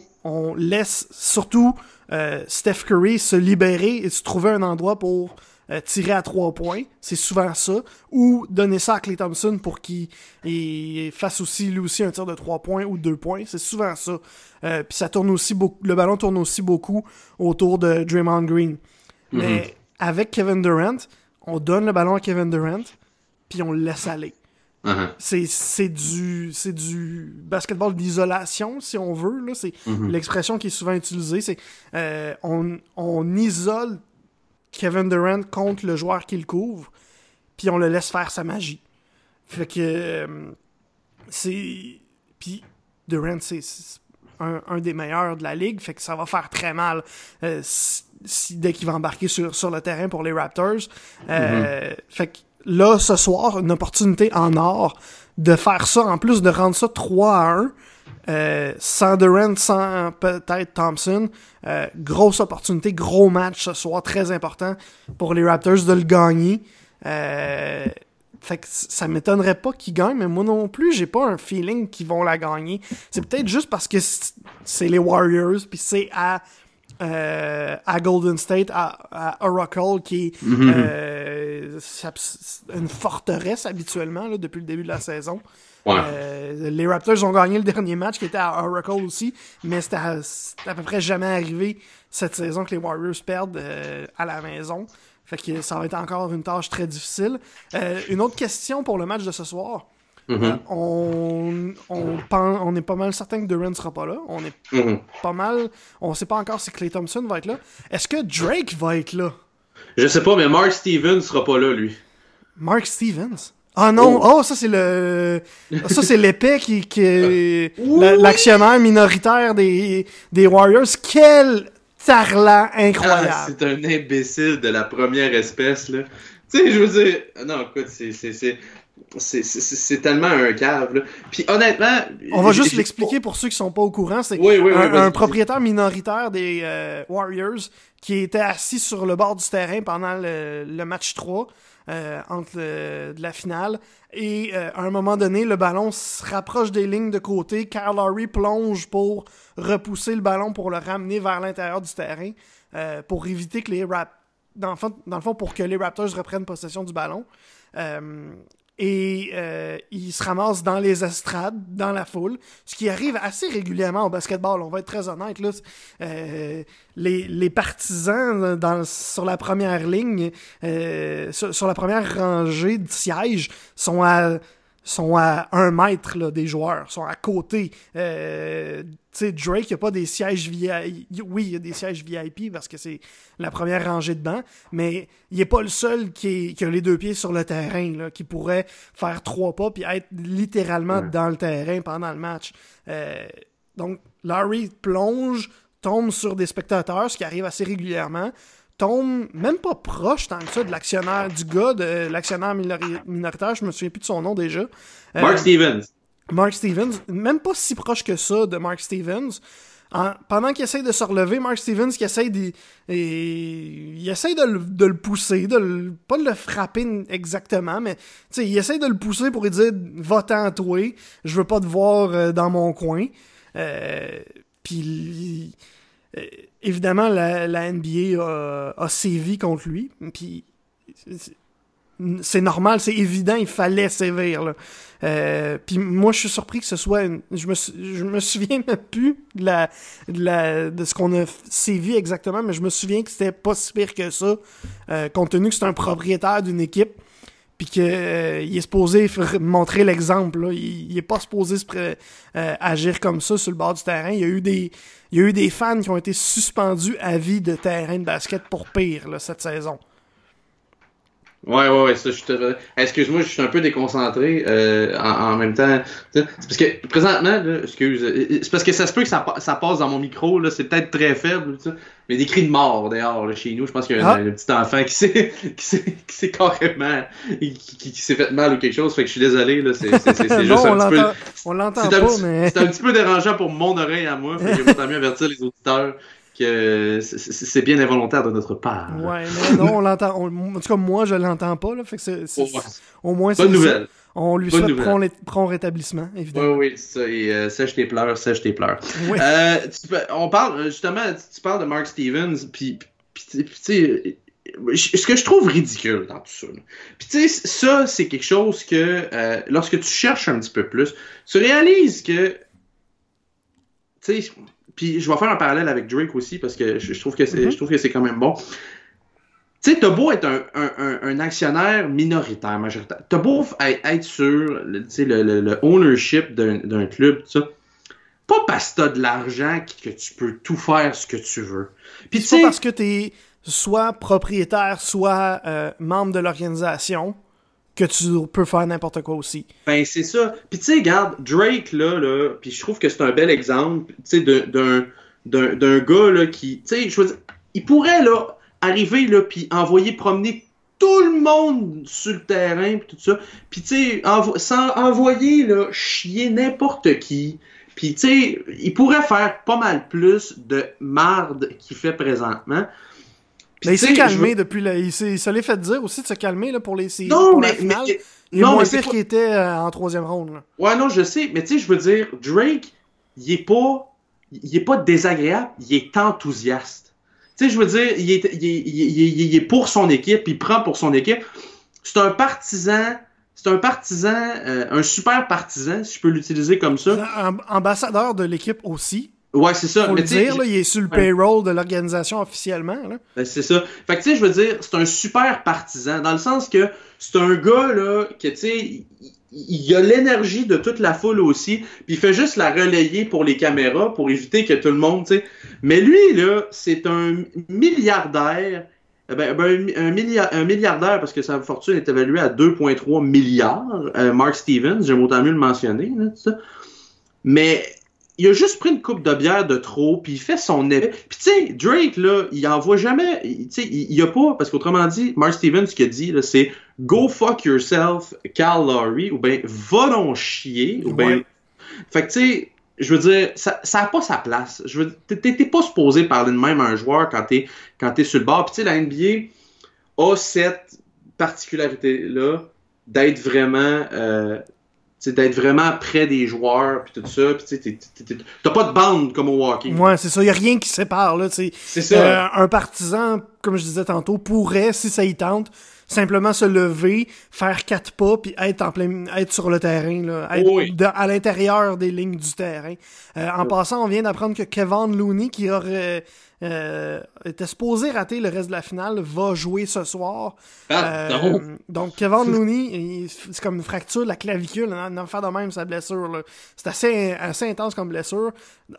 laisse surtout euh, Steph Curry se libérer et se trouver un endroit pour euh, tirer à trois points. C'est souvent ça. Ou donner ça à Clay Thompson pour qu'il fasse aussi lui aussi un tir de trois points ou deux points. C'est souvent ça. Puis ça tourne aussi beaucoup. Le ballon tourne aussi beaucoup autour de Draymond Green. Mm-hmm. Mais avec Kevin Durant, on donne le ballon à Kevin Durant, puis on le laisse aller. Uh-huh. C'est du basketball d'isolation, si on veut. C'est mm-hmm. l'expression qui est souvent utilisée. C'est euh, on, on isole Kevin Durant contre le joueur qui le couvre, puis on le laisse faire sa magie. Fait que euh, c'est. Puis Durant, c'est un, des meilleurs de la ligue, fait que ça va faire très mal euh, si, dès qu'il va embarquer sur, sur le terrain pour les Raptors. Euh, mhm. Fait que là, ce soir, une opportunité en or de faire ça, en plus de rendre ça 3 à 1. Euh, sans Durant, sans peut-être Thompson, grosse opportunité, gros match ce soir, très important pour les Raptors de le gagner. Euh, fait que ça m'étonnerait pas qu'ils gagnent, mais moi non plus, j'ai pas un feeling qu'ils vont la gagner. C'est peut-être juste parce que c'est les Warriors, puis c'est à, euh, à Golden State, à, Oracle, qui est mm-hmm. euh, une forteresse habituellement là, depuis le début de la saison. Euh, les Raptors ont gagné le dernier match qui était à Oracle aussi, mais c'était à, peu près jamais arrivé cette saison que les Warriors perdent à la maison. Fait que ça va être encore une tâche très difficile. Euh, une autre question pour le match de ce soir. Mm-hmm. Euh, on, on, on, est pas mal certain que Durant sera pas là. On est mm-hmm. pas mal. On sait pas encore si Clay Thompson va être là. Est-ce que Drake va être là? Je sais pas, mais Mark Stevens sera pas là, lui. Mark Stevens? Ah non, oh, oh ça c'est le ça c'est l'épée qui, qui est l'actionnaire minoritaire des, des Warriors. Quel tarlant incroyable. Ah, c'est un imbécile de la première espèce, là. Tu sais, je veux dire, non, écoute, c'est c'est tellement un cave. Là. Puis honnêtement. On va juste l'expliquer pour ceux qui sont pas au courant. C'est un, propriétaire minoritaire des euh, Warriors qui était assis sur le bord du terrain pendant le, le match 3 euh, entre de la finale. Et euh, à un moment donné, le ballon se rapproche des lignes de côté. Kyle Lowry plonge pour repousser le ballon pour le ramener vers l'intérieur du terrain euh, pour éviter que les Raptors dans, dans, le fond, pour que les Raptors reprennent possession du ballon. Et euh, il se ramasse dans les estrades, dans la foule, ce qui arrive assez régulièrement au basketball, on va être très honnête. Là. Euh, les, les, partisans dans, sur la première ligne, euh, sur, la première rangée de sièges sont à sont à un mètre là, des joueurs, sont à côté. Euh, Drake, il n'y a pas des sièges VIP. Oui, il y a des sièges VIP parce que c'est la première rangée dedans, mais il n'est pas le seul qui, qui, a les deux pieds sur le terrain, là, qui pourrait faire trois pas puis être littéralement dans le terrain pendant le match. Euh, donc, Larry plonge, tombe sur des spectateurs, ce qui arrive assez régulièrement tombe même pas proche tant que ça de l'actionnaire, du gars, de l'actionnaire minoritaire, je me souviens plus de son nom déjà. Euh, Mark Stevens. Mark Stevens, même pas si proche que ça de Mark Stevens. pendant qu'il essaye de se relever, Mark Stevens qui essaye de, il essaye de le, de le pousser, de le, pas de le frapper exactement, mais il essaye de le pousser pour lui dire va-t'en toi, je veux pas te voir euh, dans mon coin. Euh, Puis évidemment, la, NBA a, sévi contre lui. C'est normal, c'est évident, il fallait sévir. Euh, puis moi, je suis surpris que ce soit. Je, me, je me souviens plus de, la, de, de ce qu'on a sévi exactement, mais je me souviens que c'était pas si pire que ça, euh, compte tenu que c'est un propriétaire d'une équipe puis qu'il euh, est supposé montrer l'exemple. Il, il est pas supposé euh, agir comme ça sur le bord du terrain. Il y a eu des, il y a eu des fans qui ont été suspendus à vie de terrain de basket pour pire là, cette saison. Ouais, ouais, ouais, ça, je te... Excuse-moi, je suis un peu déconcentré euh, en, même temps. C'est parce que présentement, là, excuse, euh, c'est parce que ça se peut que ça, ça passe dans mon micro, là, c'est peut-être très faible, mais des cris de mort dehors là, chez nous. Je pense qu'il y a un, ah. petit enfant qui s'est qui s'est carrément qui, qui, s'est fait mal ou quelque chose. Fait que je suis désolé, là, c'est juste un petit peu. On l'entend pas, mais. C'est un petit peu dérangeant pour mon oreille à moi. Fait que mieux avertir les auditeurs que c'est bien involontaire de notre part. Ouais, mais non, on l'entend. En tout cas, moi, je l'entends pas. Là, fait que c'est, au moins, c'est nouvelle. On lui souhaite prompt, rétablissement, évidemment. Oui, oui, ça. Et euh, sèche tes pleurs, sèche tes pleurs. Euh, on parle, justement, tu parles de Mark Stevens, puis, tu sais, ce que je trouve ridicule dans tout ça. Puis tu sais, ça, c'est quelque chose que, euh, lorsque tu cherches un petit peu plus, tu réalises que, tu sais, puis je vais faire un parallèle avec Drake aussi parce que je, trouve que c'est, mm-hmm. je trouve que c'est quand même bon. Tu sais, t'as beau être un, un, un, actionnaire minoritaire, majoritaire. T'as beau être sur le, le, le ownership d'un, club, tout ça. Pas parce que t'as de l'argent que tu peux tout faire ce que tu veux. Puis c'est pas parce que t'es soit propriétaire, soit euh, membre de l'organisation que tu peux faire n'importe quoi aussi. Ben, c'est ça. Puis, tu sais, regarde, Drake, là, là, puis je trouve que c'est un bel exemple, tu sais, d'un, gars, là, qui, tu sais, je veux dire, il pourrait, là, arriver, là, puis envoyer promener tout le monde sur le terrain, puis tout ça. Puis, tu sais, sans envoyer, là, chier n'importe qui. Puis, tu sais, il pourrait faire pas mal plus de marde qu'il fait présentement. Mais il s'est calmé depuis là. Il, se l'est fait dire aussi de se calmer là, pour les séries. Non, pour mais, la finale. il est moins pire qu'il était euh, en troisième. Là. Ouais, non, je sais. Mais tu sais, je veux dire, Drake, il est pas. Il est pas désagréable, il est enthousiaste. Tu sais, je veux dire, il est, il, est, il, est, pour son équipe, il prend pour son équipe. C'est un partisan c'est un partisan, euh, un super partisan, si je peux l'utiliser comme ça. Un ambassadeur de l'équipe aussi. Ouais, c'est ça. Faut mais le dire, là, il est sur le payroll de l'organisation officiellement. Ben, c'est ça. Fait que, tu sais, je veux dire, c'est un super partisan, dans le sens que c'est un gars, là, que, tu sais, il a l'énergie de toute la foule aussi, puis il fait juste la relayer pour les caméras, pour éviter que tout le monde, tu sais. Mais lui, là, c'est un milliardaire, eh ben, ben, un, milliardaire, parce que sa fortune est évaluée à 2,3 milliards, euh, Mark Stevens, j'aime autant mieux le mentionner, là, tout ça. Mais il a juste pris une coupe de bière de trop, puis il fait son effet. Puis tu sais, Drake, là, il envoie jamais, tu sais, il, y a pas, parce qu'autrement dit, Mark Stevens, ce qu'il a dit, là, c'est « Go fuck yourself, Cal Lowry », ou bien « Va donc chier », ou bien... Fait que tu sais, je veux dire, ça n'a pas sa place. Je veux t'es pas supposé parler de même à un joueur quand t'es quand es sur le bord. Puis tu sais, la NBA a cette particularité-là d'être vraiment... Euh, d'être vraiment près des joueurs puis tout ça puis t'as pas de bande comme au hockey. Ouais c'est ça y a rien qui sépare là c'est ça. Euh, un partisan comme je disais tantôt pourrait si ça y tente simplement se lever faire quatre pas puis être en plein être sur le terrain là être à l'intérieur des lignes du terrain. Euh, en passant on vient d'apprendre que Kevin Looney qui aurait euh, était supposé rater le reste de la finale, va jouer ce soir. Ah, Euh, donc Kevin Looney, c'est comme une fracture de la clavicule, un affaire de même sa blessure. C'est assez, assez intense comme blessure.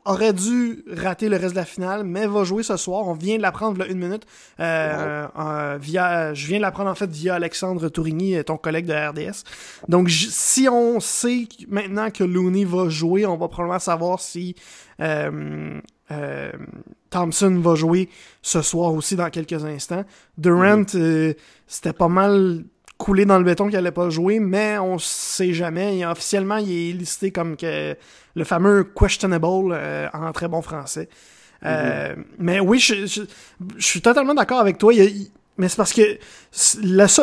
Aurait dû rater le reste de la finale, mais va jouer ce soir. On vient de l'apprendre une minute. Euh, euh, via, je viens de l'apprendre en fait via Alexandre Tourigny, ton collègue de RDS. Donc si on sait maintenant que Looney va jouer, on va probablement savoir si euh, Thompson va jouer ce soir aussi dans quelques instants. Durant, euh, c'était pas mal coulé dans le béton qu'il allait pas jouer, mais on sait jamais. Et officiellement, il est listé comme que le fameux questionable euh, en très bon français. Euh, Mais oui, je, je, je suis totalement d'accord avec toi. Il il- mais c'est parce que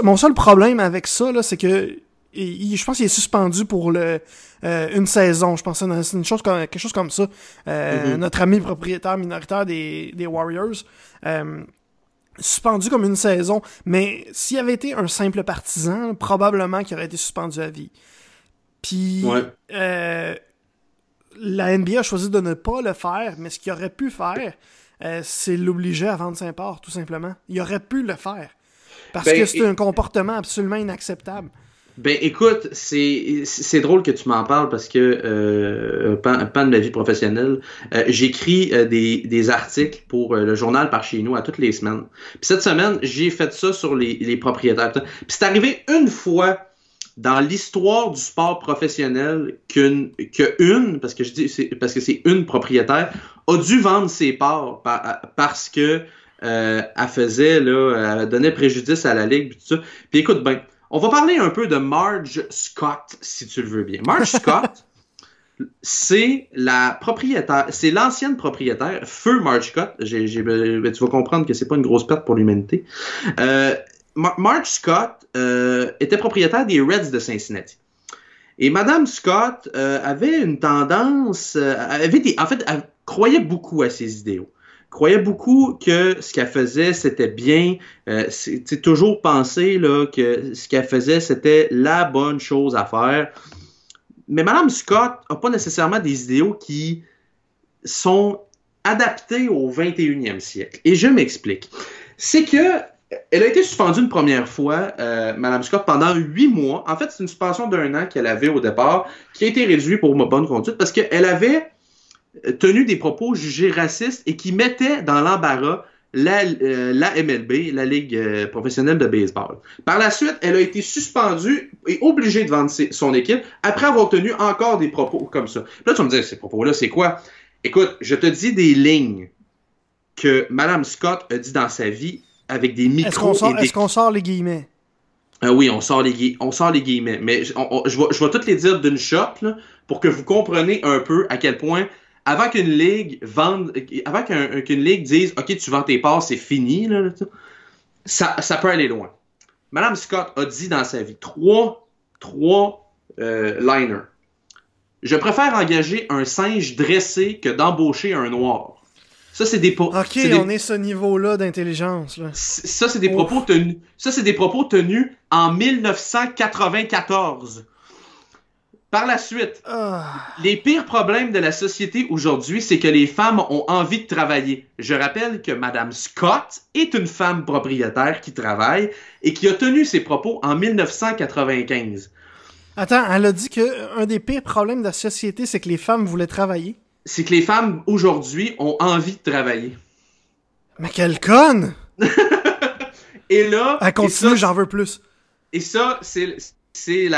mon seul problème avec ça, là, c'est que il- je pense qu'il est suspendu pour le euh, une saison. Je pense que c'est une chose comme, quelque chose comme ça. Euh, Mhm. Notre ami propriétaire minoritaire des, des Warriors. euh, suspendu comme une saison, mais s'il avait été un simple partisan, probablement qu'il aurait été suspendu à vie. Puis Ouais. la NBA a choisi de ne pas le faire, mais ce qu'il aurait pu faire, c'est l'obliger à vendre Saint-Port, tout simplement. Il aurait pu le faire. Parce Ben, que c'est et- un comportement absolument inacceptable. Ben écoute, c'est drôle que tu m'en parles parce que euh, pan, pan de ma vie professionnelle, euh, j'écris euh, des, des articles pour euh, le journal par chez nous à toutes les semaines. Puis cette semaine, j'ai fait ça sur les, les propriétaires. Puis c'est arrivé une fois dans l'histoire du sport professionnel qu'une que une parce que je dis parce que c'est une propriétaire a dû vendre ses parts par- parce que euh, elle faisait là, elle donnait préjudice à la ligue puis tout ça. Puis écoute ben on va parler un peu de Marge Scott, si tu le veux bien. Marge Scott, c'est la propriétaire, c'est l'ancienne propriétaire, feu Marge Scott. J'ai, j'ai- ben, tu vas comprendre que c'est pas une grosse perte pour l'humanité. Euh, Mar- Marge Scott euh, était propriétaire des Reds de Cincinnati. Et Madame Scott euh, avait une tendance, euh, avait des, en fait, elle croyait beaucoup à ses idéaux croyait beaucoup que ce qu'elle faisait, c'était bien. Euh, c'est toujours pensé là, que ce qu'elle faisait, c'était la bonne chose à faire. Mais Madame Scott n'a pas nécessairement des idéaux qui sont adaptés au 21e siècle. Et je m'explique. C'est que elle a été suspendue une première fois, euh, Madame Scott, pendant huit mois. En fait, c'est une suspension d'un an qu'elle avait au départ, qui a été réduite pour bonne conduite parce qu'elle avait tenu des propos jugés racistes et qui mettaient dans l'embarras la, euh, la MLB, la Ligue euh, professionnelle de baseball. Par la suite, elle a été suspendue et obligée de vendre son équipe après avoir tenu encore des propos comme ça. Là, tu vas me dire, ces propos-là, c'est quoi? Écoute, je te dis des lignes que Madame Scott a dit dans sa vie avec des Est-ce qu'on micros sort, et des est-ce qu'on sort les guillemets? ah oui, on sort les, gui- on sort les guillemets. Mais je, on- on- je vais, je vais toutes les dire d'une shot là, pour que vous compreniez un peu à quel point, avant qu'une ligue vende, avant qu'un- qu'une ligue dise OK, tu vends tes parts, c'est fini, là, ça, ça peut aller loin. Madame Scott a dit dans sa vie trois, trois euh, liners. Je préfère engager un singe dressé que d'embaucher un noir. Ça, c'est des, po- Ok, des- on est ce niveau-là d'intelligence. Ça, c'est des Ouf. propos tenus. Ça, c'est des propos tenus en 1994. Par la suite, Ah. les pires problèmes de la société aujourd'hui, c'est que les femmes ont envie de travailler. Je rappelle que Madame Scott est une femme propriétaire qui travaille et qui a tenu ses propos en 1995. Attends, elle a dit que un des pires problèmes de la société, c'est que les femmes voulaient travailler. C'est que les femmes aujourd'hui ont envie de travailler. Mais quelle conne! Et là, Elle continue, j'en veux plus. Et ça, c'est c'est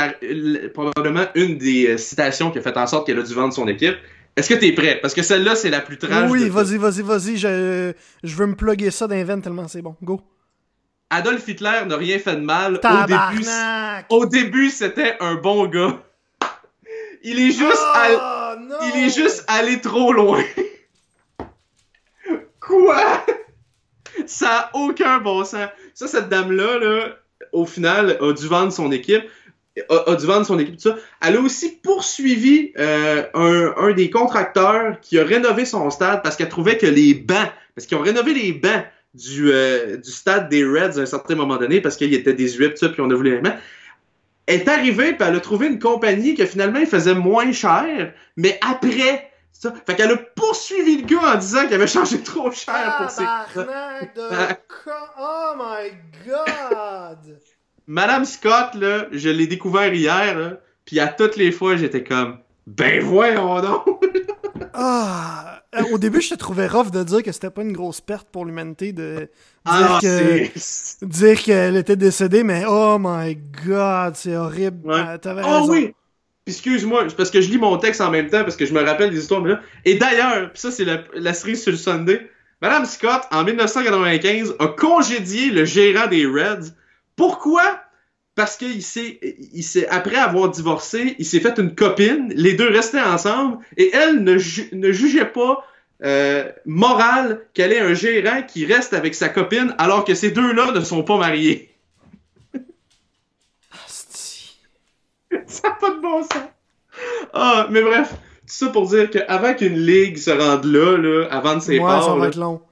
probablement une des euh, citations qui a fait en sorte qu'elle a dû vendre son équipe. Est-ce que t'es prêt? Parce que celle-là, c'est la plus trash. oui, vas-y, vas-y, vas-y. Je, je veux me plugger ça d'un vent tellement c'est bon. Go. Adolf Hitler n'a rien fait de mal. Au début, au début, c'était un bon gars. Il est juste, all- non! il est juste allé trop loin. Quoi? Ça a aucun bon sens. Ça, cette dame-là, là, au final, a dû vendre son équipe. Vendre son équipe, tout ça. Elle a aussi poursuivi euh, un, un des contracteurs qui a rénové son stade parce qu'elle trouvait que les bancs, parce qu'ils ont rénové les bancs du, euh, du stade des Reds à un certain moment donné parce qu'il était désuet, tout ça, puis on a voulu les. Elle est arrivée, puis elle a trouvé une compagnie que finalement, il faisait moins cher, mais après, Ça. Fait qu'elle a poursuivi le gars en disant qu'il avait changé trop cher pour ses. De Oh my god! Madame Scott, là, je l'ai découvert hier, puis à toutes les fois, j'étais comme, ben voyons donc! Ah! Euh, Au début, je te trouvais rough de dire que c'était pas une grosse perte pour l'humanité de dire Ah, que dire qu'elle était décédée, mais oh my god, c'est horrible. Ouais. T'avais Ah raison. oui! Excuse-moi, parce que je lis mon texte en même temps, parce que je me rappelle des histoires, mais là... Et d'ailleurs, ça, c'est la, la cerise sur le Sunday, Madame Scott, en 1995, a congédié le gérant des Reds. Pourquoi? Parce qu'il s'est, il s'est, après avoir divorcé, il s'est fait une copine, les deux restaient ensemble, et elle ne, ju- ne jugeait pas euh, moral qu'elle ait un gérant qui reste avec sa copine alors que ces deux-là ne sont pas mariés. Ça n'a pas de bon sens. Ah, mais bref, tout ça pour dire qu'avant qu'une ligue se rende là, là avant de ses Ouais, ça parts, va là, être long.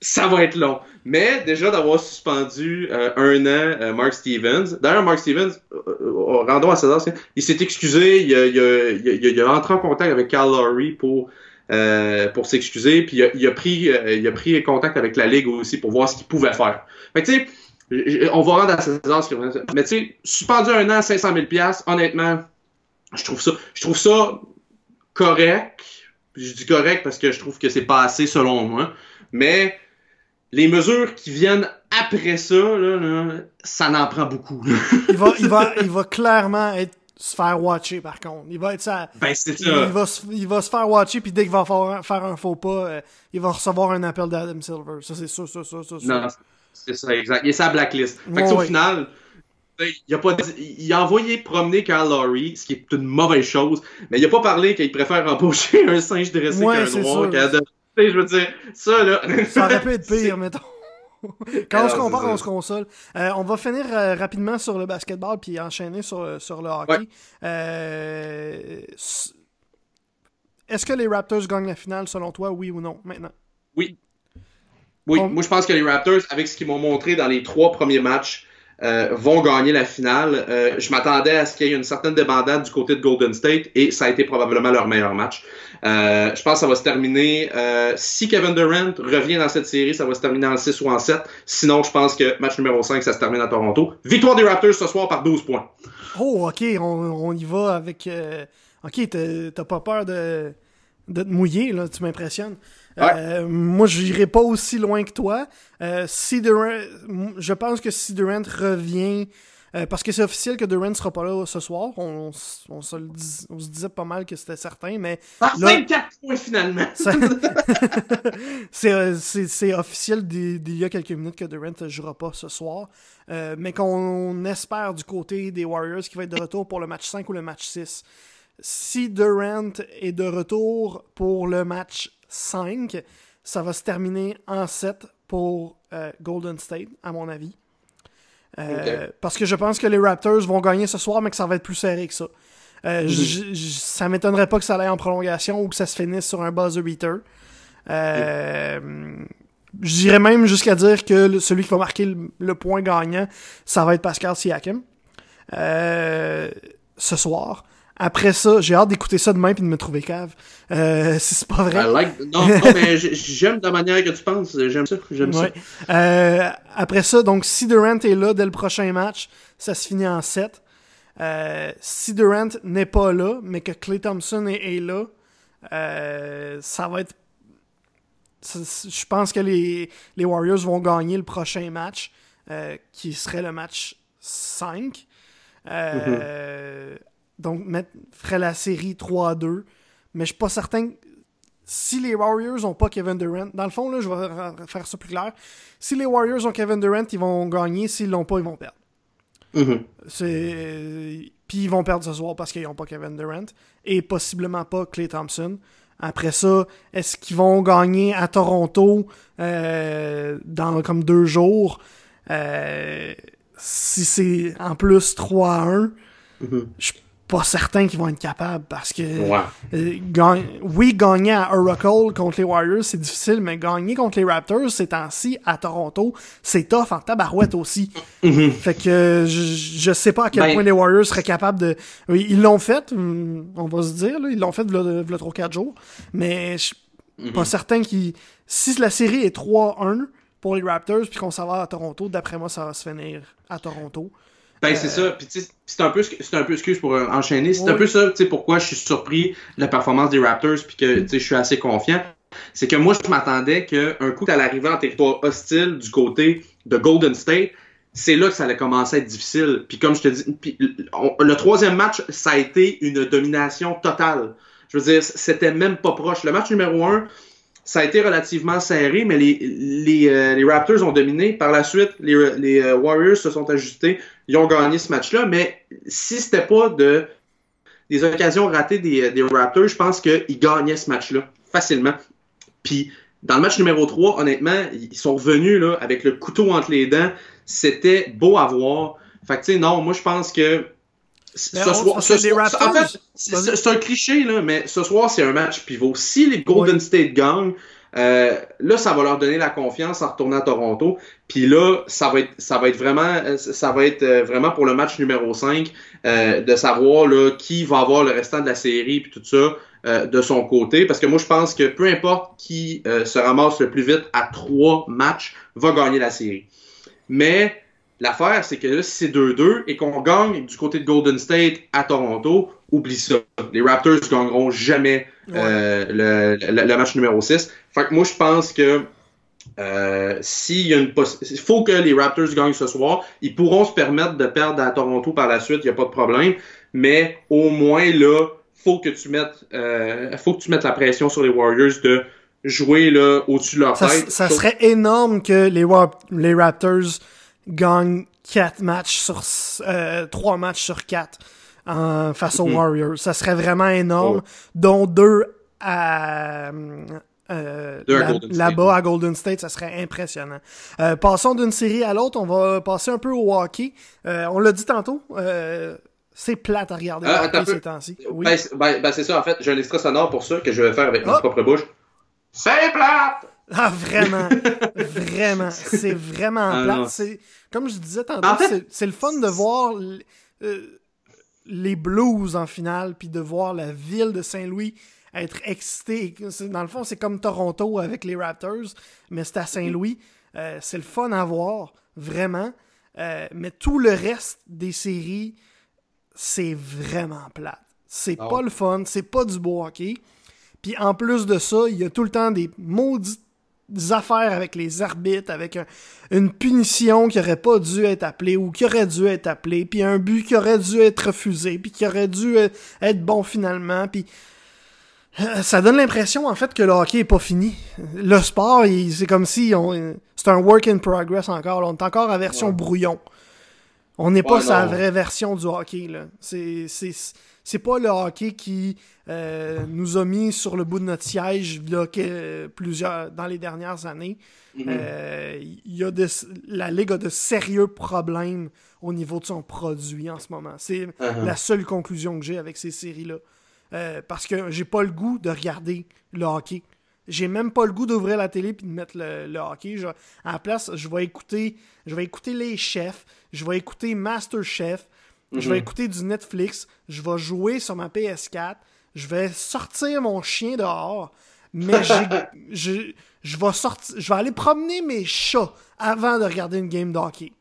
ça va être long. Mais déjà d'avoir suspendu euh, un an euh, Mark Stevens. D'ailleurs, Mark Stevens, euh, euh, rendons à César, il s'est excusé, il a, il, a, il, a, il a entré en contact avec Cal Lowry pour, euh, pour s'excuser, puis il a, pris, euh, il a pris contact avec la Ligue aussi pour voir ce qu'il pouvait faire. Fait tu sais, on va rendre à César ce qu'il Mais tu sais, suspendu un an, 500 000 honnêtement, je trouve ça, je trouve ça correct. Je dis correct parce que je trouve que c'est pas assez selon moi. Mais les mesures qui viennent après ça, là, là, ça n'en prend beaucoup. Il va, il va, il va clairement être, se faire watcher par contre. Il va être ça. ben, c'est Il, ça. va se, il va se faire watcher, puis dès qu'il va faire, faire un faux pas, euh, il va recevoir un appel d'Adam Silver. Ça, c'est sûr, sûr, sûr. sûr. Non, c'est ça, exact. Il est sa blacklist. Fait que Ouais, ça, au ouais. final, il a, pas il a envoyé promener Carl Lowry, ce qui est une mauvaise chose, mais il a pas parlé qu'il préfère embaucher un singe dressé Ouais, qu'un noir. sûr. Sais, Je veux dire, ça, là. Ça aurait pu être pire, mettons. Quand on se compare, on se console. Euh, on va finir euh, rapidement sur le basketball puis enchaîner sur, sur le hockey. Ouais. Euh, Est-ce que les Raptors gagnent la finale selon toi, oui ou non, maintenant? Oui. Oui, On- moi je pense que les Raptors, avec ce qu'ils m'ont montré dans les trois premiers matchs, euh, vont gagner la finale. Euh, je m'attendais à ce qu'il y ait une certaine débandade du côté de Golden State et ça a été probablement leur meilleur match. Euh, je pense que ça va se terminer. euh, si Kevin Durant revient dans cette série, ça va se terminer en 6 ou en 7. Sinon, je pense que match numéro 5, ça se termine à Toronto. Victoire des Raptors ce soir par 12 points. Oh, ok, on, on y va avec. euh, Ok, t'as pas peur de, de te mouiller, là, tu m'impressionnes. Euh, moi, j'irai pas aussi loin que toi. Euh, si Durant, je pense que si Durant revient, euh, parce que c'est officiel que Durant sera pas là ce soir, on, se, le dis- on se disait pas mal que c'était certain, mais Par Là- 24 points finalement. c'est officiel d'il y a quelques minutes que Durant ne jouera pas ce soir, mais qu'on espère du côté des Warriors qu'il va être de retour pour le match 5 ou le match 6. Si Durant est de retour pour le match 5, ça va se terminer en 7 pour euh, Golden State, à mon avis. Euh, Parce que je pense que les Raptors vont gagner ce soir, mais que ça va être plus serré que ça. Euh, j- j- ça m'étonnerait pas que ça aille en prolongation ou que ça se finisse sur un buzzer beater. Euh, J'irais même jusqu'à dire que le- celui qui va marquer le, le point gagnant, ça va être Pascal Siakam. Ce soir. Après ça, j'ai hâte d'écouter ça demain puis de me trouver cave. Euh, si c'est pas vrai. I like- Non, non, mais j'aime la manière que tu penses. J'aime ça. J'aime Ouais. Euh, après ça, donc si Durant est là dès le prochain match, ça se finit en 7. Euh, si Durant n'est pas là, mais que Clay Thompson est, est là, euh, ça va être. ça- Je pense que les, les Warriors vont gagner le prochain match, euh, qui serait le match 5. Euh, Donc, mettre, ferait la série 3 à 2. Mais je suis pas certain. que- Si les Warriors ont pas Kevin Durant, dans le fond, là, je vais faire ça plus clair. Si les Warriors ont Kevin Durant, ils vont gagner. S'ils l'ont pas, ils vont perdre. Mhm. C'est... Puis ils vont perdre ce soir parce qu'ils n'ont pas Kevin Durant. Et possiblement pas Clay Thompson. Après ça, est-ce qu'ils vont gagner à Toronto euh, dans comme deux jours? Euh, si c'est en plus 3 à 1, Mhm. je pas certain qu'ils vont être capables parce que Ouais. euh, oui gagner à Oracle contre les Warriors c'est difficile mais gagner contre les Raptors ces temps-ci à Toronto c'est tough en tabarouette aussi fait que je, je sais pas à quel Ben- point les Warriors seraient capables de oui, ils l'ont fait hum, on va se dire là, ils l'ont fait v'là, v'là 3-4 jours mais je suis Mhm. pas certain qu'ils si la série est 3-1 pour les Raptors puis qu'on s'en va à Toronto d'après moi ça va se finir à Toronto Ben, c'est ça. Puis, c'est un peu, c'est un peu, excuse pour euh, enchaîner, c'est un peu ça, tu sais, pourquoi je suis surpris de la performance des Raptors, puis que, tu sais, je suis assez confiant. C'est que moi, je m'attendais qu'un coup qu'elle arrivait en territoire hostile du côté de Golden State, c'est là que ça allait commencer à être difficile. Puis, comme je te dis, puis, on- le troisième match, ça a été une domination totale. Je veux dire, c'était même pas proche. Le match numéro un, ça a été relativement serré, mais les, les, euh, les Raptors ont dominé. Par la suite, les, les euh, Warriors se sont ajustés. Ils ont gagné ce match-là, mais si c'était pas de des occasions ratées des, des Raptors, je pense qu'ils gagnaient ce match-là facilement. Puis dans le match numéro 3, honnêtement, ils sont revenus là, avec le couteau entre les dents. C'était beau à voir. Fait que tu sais, non, moi je pense que ce soir, ce en fait, c'est un cliché, là, mais ce soir, c'est un match pivot. Si les Golden Oui. State gagnent, euh, là, ça va leur donner la confiance en retournant à Toronto. Puis là, ça va être, ça va être vraiment, euh, ça va être euh, vraiment pour le match numéro 5 euh, de savoir là, qui va avoir le restant de la série puis tout ça euh, de son côté. Parce que moi, je pense que peu importe qui euh, se ramasse le plus vite à trois matchs, va gagner la série. Mais l'affaire, c'est que là, si c'est 2-2 et qu'on gagne du côté de Golden State à Toronto, oublie ça. Les Raptors gagneront jamais euh, le, le- le match numéro 6. Fait que moi, je pense que euh, s'il y a une il faut que les Raptors gagnent ce soir. Ils pourront se permettre de perdre à Toronto par la suite, il n'y a pas de problème. Mais au moins là, faut que tu mettes, euh, faut que tu mettes la pression sur les Warriors de jouer là au-dessus de leur Ça, tête. ça serait énorme que les, Wa- les Raptors gagnent 4 matchs sur euh, 3 matchs sur 4 en, face aux. Warriors. Ça serait vraiment énorme, dont deux à euh, Deux à là- Golden State. là-bas à Golden State, ça serait impressionnant. Euh, passons d'une série à l'autre, on va passer un peu au hockey. Euh, on l'a dit tantôt, c'est plate à regarder Ah, le hockey ces temps-ci. Oui. Ben, c'est- ben, ben, c'est ça, en fait, j'ai un extrait sonore pour ça que je vais faire avec ma Ah. propre bouche. C'est plate! Ah, vraiment. vraiment. C'est vraiment Ah, plate. C'est, comme je disais tantôt, En fait- c'est, le fun de voir euh, les Blues en finale, puis de voir la ville de Saint-Louis être excitée. C'est- Dans le fond, c'est comme Toronto avec les Raptors, mais c'est à Saint-Louis. Euh, c'est le fun à voir, vraiment. Euh, mais tout le reste des séries, c'est vraiment plate. C'est Ah pas le fun, c'est pas du beau hockey. Puis en plus de ça, il y a tout le temps des maudites affaires avec les arbitres, avec un- une punition qui aurait pas dû être appelée ou qui aurait dû être appelée, puis un but qui aurait dû être refusé, puis qui aurait dû euh, être bon finalement, puis euh, ça donne l'impression en fait que le hockey est pas fini. Le sport, c'est comme si on, c'est un work in progress encore. là. On est encore à version Ouais. brouillon. On n'est pas sa vraie version du hockey. là. C'est, c'est, c'est pas le hockey qui euh, nous a mis sur le bout de notre siège là, que, plusieurs, dans les dernières années. Mhm. Euh, il y a de, la Ligue a de sérieux problèmes au niveau de son produit en ce moment. C'est Uh-huh. la seule conclusion que j'ai avec ces séries-là. Euh, parce que j'ai pas le goût de regarder le hockey. J'ai même pas le goût d'ouvrir la télé puis de mettre le, le hockey. Je- à la place, je vais écouter, je vais écouter les chefs, je vais écouter Masterchef, je vais Mhm. écouter du Netflix, je vais jouer sur ma PS4, je vais sortir mon chien dehors, mais je, je vais sortir, je vais aller promener mes chats avant de regarder une game de hockey.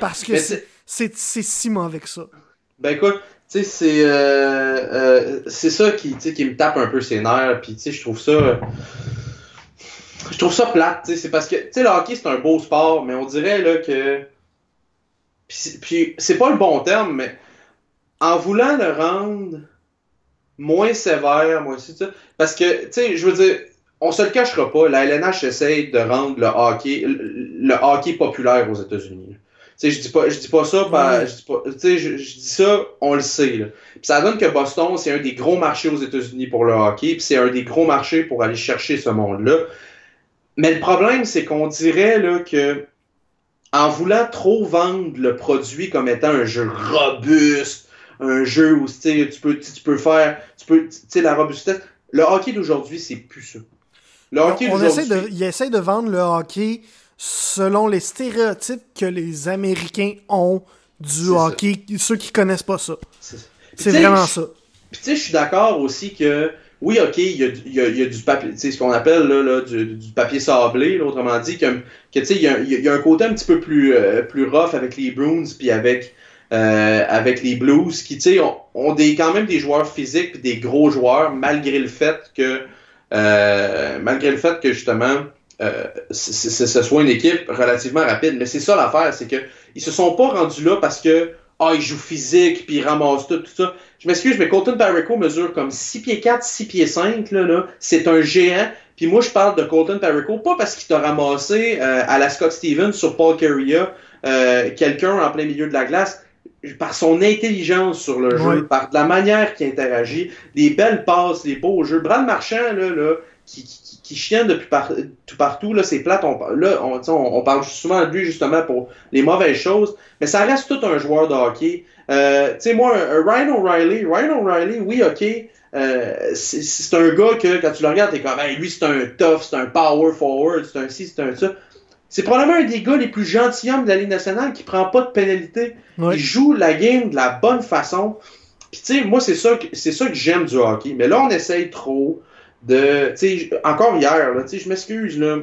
Parce que c'est si mauvais que ça. Ben écoute, tu sais, c'est euh, euh, c'est ça qui, qui me tape un peu ses nerfs, puis tu sais, je trouve ça. euh, Je trouve ça plate, tu sais, c'est parce que, tu sais, le hockey, c'est un beau sport, mais on dirait, là, que. Puis, c'est- pas le bon terme, mais en voulant le rendre moins sévère, moins ça, parce que, tu sais, je veux dire, on se le cachera pas, la LNH essaye de rendre le hockey, le, le hockey populaire aux États-Unis. Tu sais, je dis pas, je dis pas ça, par- je dis pas, tu sais, je, je dis ça, on le sait, là. Puis ça donne que Boston, c'est un des gros marchés aux États-Unis pour le hockey, puis c'est un des gros marchés pour aller chercher ce monde-là. Mais le problème, c'est qu'on dirait là que en voulant trop vendre le produit comme étant un jeu robuste, un jeu où tu peux, tu peux faire, tu peux, tu sais, la robustesse. Le hockey d'aujourd'hui, c'est plus ça. Le hockey de, il essaie de vendre le hockey selon les stéréotypes que les Américains ont du hockey, ceux qui connaissent pas ça. C'est vraiment ça. Puis tu sais, je suis d'accord aussi que oui, ok, il y a, y, a, du papier, ce qu'on appelle là, là du, du, papier sablé, là, autrement dit, que, que il y, a, y a un côté un petit peu plus, euh, plus rough avec les Bruins puis avec, euh, avec les Blues, qui, ont, ont, des, quand même des joueurs physiques puis des gros joueurs, malgré le fait que, euh, malgré le fait que justement, euh, ce soit une équipe relativement rapide. Mais c'est ça l'affaire, c'est que ils se sont pas rendus là parce que ah, ils jouent physique, puis ils ramassent tout, tout ça. Je m'excuse, mais Colton Parrico mesure comme 6 pieds 4, 6 pieds 5, là, là. C'est un géant. Puis moi, je parle de Colton Parrico, pas parce qu'il t'a ramassé euh, à la Scott Stevens sur Paul Carrier, euh, quelqu'un en plein milieu de la glace, par son intelligence sur le jeu, par la manière qu'il interagit, les belles passes, les beaux jeux. Brad Marchand, là, là qui, qui, qui chienne depuis tout partout. Là, c'est plate. On, là, on, on, parle souvent de lui justement pour les mauvaises choses, mais ça reste tout un joueur de hockey. Euh, tu sais, moi, un, Ryan O'Reilly, Ryan O'Reilly, oui, ok. Euh, c'est un gars que quand tu le regardes, t'es comme, hey, lui, c'est un tough, c'est un power forward, c'est un ci, c'est un ça. C'est probablement un des gars les plus gentilshommes de la Ligue nationale qui prend pas de pénalité. Il joue la game de la bonne façon. Puis tu sais, moi, c'est ça que c'est ça que j'aime du hockey. Mais là, on essaye trop de. encore hier, là, je m'excuse, là.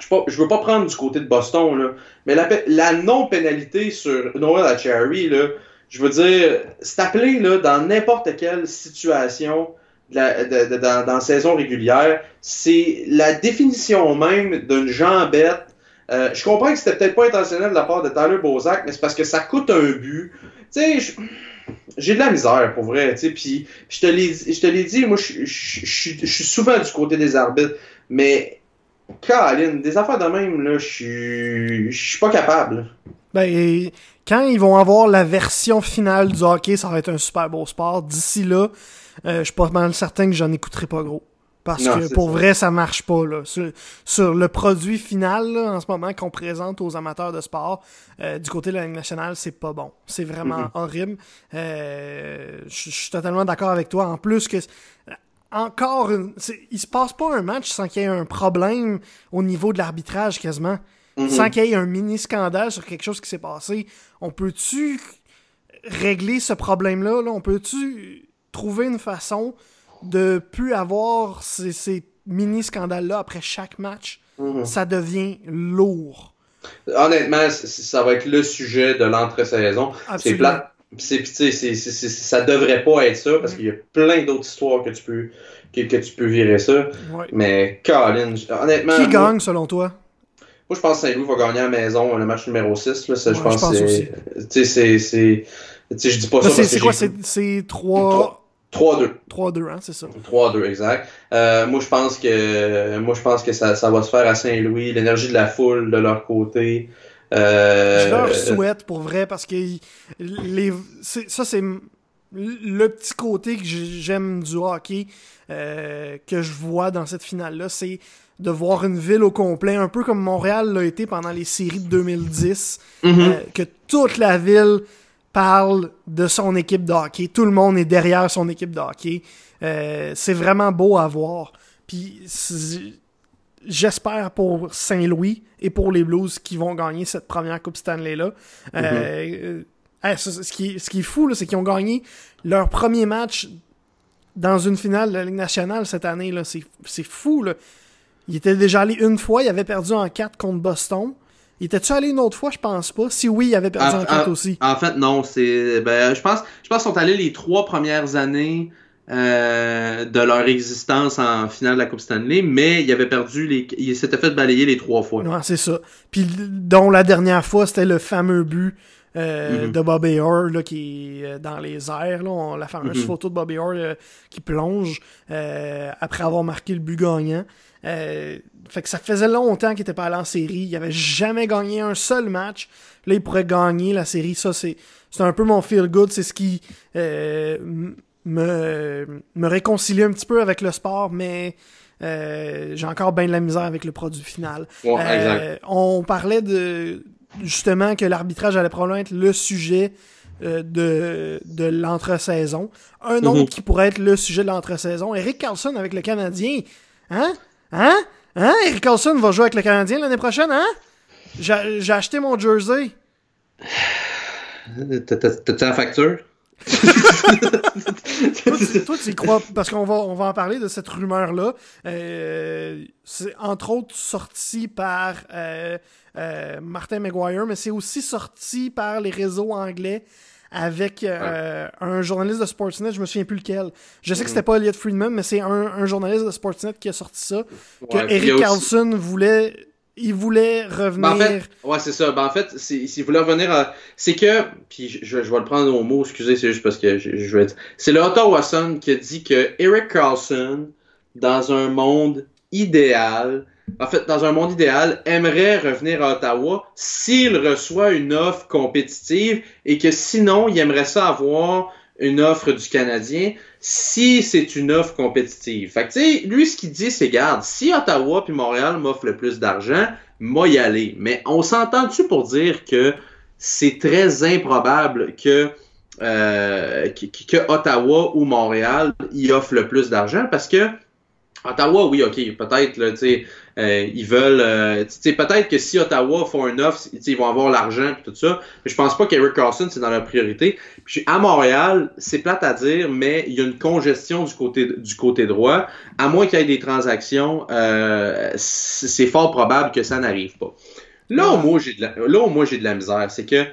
Je veux pas prendre du côté de Boston, là, mais la, la non-pénalité sur Noël à Cherry, là, je veux dire, c'est appelé là, dans n'importe quelle situation de de, de, dans, la saison régulière. C'est la définition même d'une jambette. Euh, je comprends que c'était peut-être pas intentionnel de la part de Tyler Bozak, mais c'est parce que ça coûte un but. Tu sais, j'ai de la misère pour vrai, tu sais, puis je te l'ai dit, moi je suis souvent du côté des arbitres, mais Colin, des affaires de même là, je suis pas capable. Ben quand ils vont avoir la version finale du hockey, ça va être un super beau sport. D'ici là, euh, je suis pas mal certain que j'en écouterai pas gros. Parce que pour vrai, ça marche pas. Là. Sur, le produit final, en ce moment, qu'on présente aux amateurs de sport, euh, du côté de la Ligue nationale, c'est pas bon. C'est vraiment horrible. Euh, je suis totalement d'accord avec toi. En plus que encore une, il se passe pas un match sans qu'il y ait un problème au niveau de l'arbitrage quasiment. Sans qu'il y ait un mini scandale sur quelque chose qui s'est passé. On peut-tu régler ce problème-là? Là? On peut-tu trouver une façon de plus avoir ces, mini-scandales-là après chaque match, mhm. ça devient lourd. Honnêtement, ça va être le sujet de l'entre-saison. C'est plat. C'est, ça devrait pas être ça parce qu'il y a plein d'autres histoires que tu peux que, tu peux virer ça. Mais Colin, honnêtement. Qui gagne selon toi? Moi, je pense que Saint-Louis va gagner à la maison le match numéro 6. Là, je pense, que c'est. Je dis pas ça. C'est quoi? C'est 3. 3-2. 3-2, hein, c'est ça. 3-2, exact. Euh, moi, je pense que, moi, je pense que ça, ça va se faire à Saint-Louis. L'énergie de la foule de leur côté. Euh, je leur souhaite pour vrai parce que les, ça, c'est le petit côté que j'aime du hockey euh, que je vois dans cette finale-là. C'est de voir une ville au complet, un peu comme Montréal l'a été pendant les séries de 2010, mm-hmm. euh, que toute la ville parle de son équipe de hockey. Tout le monde est derrière son équipe de hockey. Euh, c'est vraiment beau à voir. Puis j'espère pour Saint-Louis et pour les Blues qui vont gagner cette première Coupe Stanley-là. Euh, mm-hmm. ce, qui, est fou, c'est qu'ils ont gagné leur premier match dans une finale de la Ligue nationale cette année. C'est fou. Là. Ils étaient déjà allés une fois, ils avaient perdu en 4 contre Boston. Il était-tu allé une autre fois? Je pense pas. Si oui, il avait perdu en, en, aussi. En fait, non. C'est, ben, je pense, je pense qu'ils sont allés les trois premières années euh, de leur existence en finale de la Coupe Stanley, mais il avait perdu les, il s'était fait balayer les trois fois. Ouais, c'est ça. Puis dont la dernière fois, c'était le fameux but euh, mm-hmm. de Bobby Orr là, qui est euh, dans les airs. Là, la fameuse mm-hmm. photo de Bobby Orr qui plonge après avoir marqué le but gagnant. Euh, fait que ça faisait longtemps qu'il était pas allé en série. Il avait jamais gagné un seul match. Là, il pourrait gagner la série. Ça, c'est, c'est un peu mon feel good. C'est ce qui euh, me, me réconcilie un petit peu avec le sport, mais euh, j'ai encore bien de la misère avec le produit final. on parlait de justement que l'arbitrage allait probablement être le sujet euh, de, de l'entre-saison. Un autre qui pourrait être le sujet de l'entre-saison. Eric Carlson avec le Canadien. Hein? Hein? Hein? Eric Carlson va jouer avec le Canadien l'année prochaine, hein? J'ai acheté mon jersey. T'as- t'as- T'as-tu la facture? Toi, tu, toi, tu y crois, parce qu'on va, on va en parler de cette rumeur-là. Euh, c'est entre autres sorti par euh, euh, Martin McGuire, mais c'est aussi sorti par les réseaux anglais avec euh, un journaliste de Sportsnet, je me souviens plus lequel. Je sais que c'était pas Elliot Friedman, mais c'est un, un journaliste de Sportsnet qui a sorti ça. Que Ouais, a Eric aussi- Carlson voulait, il voulait revenir. Ben, en fait, ouais, c'est ça. Ben, en fait, s'il voulait revenir à. C'est que. Puis je, je vais le prendre au mot, excusez, c'est juste parce que je, je vais être. C'est le Ottawa Sun qui a dit que Eric Carlson, dans un monde idéal, en fait, dans un monde idéal, aimerait revenir à Ottawa s'il reçoit une offre compétitive et que sinon, il aimerait ça avoir une offre du Canadien si c'est une offre compétitive. Fait que, tu sais, lui, ce qu'il dit, c'est, garde, si Ottawa puis Montréal m'offrent le plus d'argent, moi y aller. Mais on s'entend-tu pour dire que c'est très improbable que, euh, que, que Ottawa ou Montréal y offrent le plus d'argent? Parce que Ottawa, oui, ok, peut-être, tu sais, euh, ils veulent, euh, peut-être que si Ottawa font une offre, ils vont avoir l'argent et tout ça, mais je pense pas qu'Eric Carlson, c'est dans leur priorité. Puis à Montréal, c'est plate à dire, mais il y a une congestion du côté, du côté droit. À moins qu'il y ait des transactions, euh, c'est fort probable que ça n'arrive pas. Là où moi j'ai de la, là j'ai de la misère, c'est que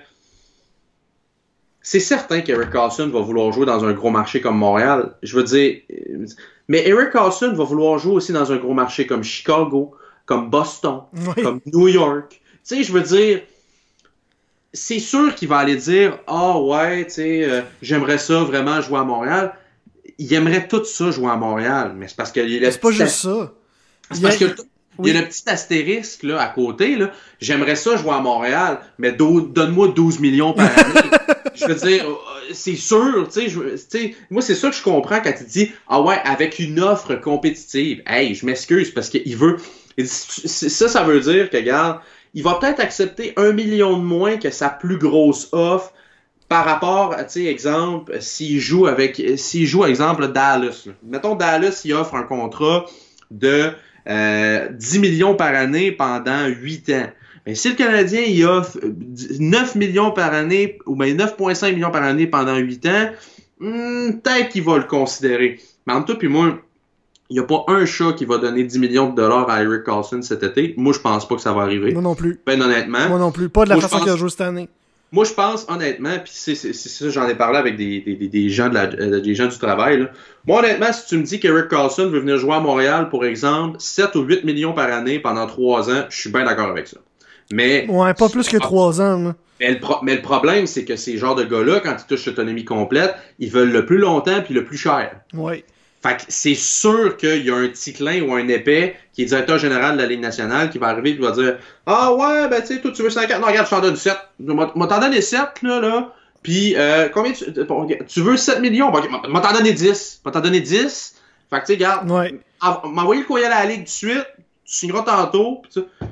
c'est certain qu'Eric Carlson va vouloir jouer dans un gros marché comme Montréal. Je veux dire, euh, mais Eric Carlson va vouloir jouer aussi dans un gros marché comme Chicago, comme Boston, Oui. comme New York. Tu sais, je veux dire, c'est sûr qu'il va aller dire Ah ouais, tu sais, euh, j'aimerais ça vraiment jouer à Montréal. Il aimerait tout ça jouer à Montréal, mais c'est parce le C'est pas juste ça. c'est a- parce il y a le petit astérisque là, à côté. Là. J'aimerais ça jouer à Montréal, mais do- donne-moi 12 millions par année. je veux dire, euh, c'est sûr, tu sais, moi c'est ça que je comprends quand il dit Ah ouais, avec une offre compétitive. Hey, je m'excuse parce qu'il veut. Ça, ça veut dire que, regarde, il va peut-être accepter un million de moins que sa plus grosse offre par rapport à, tu sais, exemple, s'il joue avec, s'il joue, exemple, Dallas. là. Mettons, Dallas, il offre un contrat de euh, 10 millions par année pendant 8 ans. Mais si le Canadien il offre euh, 9 millions par année, ou bien 9,5 millions par année pendant 8 ans, hmm, peut-être qu'il va le considérer. Mais en tout cas, puis moi, il n'y a pas un chat qui va donner 10 millions de dollars à Eric Carlson cet été. Moi, je pense pas que ça va arriver. Moi non plus. Ben honnêtement. Moi non plus. Pas de la Moi, façon pense- qu'il a joué cette année. Moi, je pense honnêtement, puis c'est ça, j'en ai parlé avec des, des, des- gens de la, euh, des gens du travail. Là. Moi, honnêtement, si tu me dis qu'Eric Carlson veut venir jouer à Montréal, pour exemple, 7 ou 8 millions par année pendant 3 ans, je suis bien d'accord avec ça. Mais, Ouais, pas plus que trois ans. moi. mais, le, pro- mais le problème, c'est que ces genres de gars-là, quand ils touchent l'autonomie complète, ils veulent le plus longtemps puis le plus cher. Ouais. Fait que c'est sûr qu'il y a un ticlin ou un épais qui est directeur général de la Ligue nationale qui va arriver et qui va dire Ah ouais, ben tu sais, toi tu veux 50. Non, regarde, je t'en donne 7. Moi t'en donner 7, là, là. Puis euh, combien tu, bon, tu veux 7 millions? Bon, moi t'en donner 10. Moi t'en donner 10. Fait que tu sais, regarde, Ouais. en- m'envoyer le courriel à la Ligue tout de suite, tu signeras tantôt.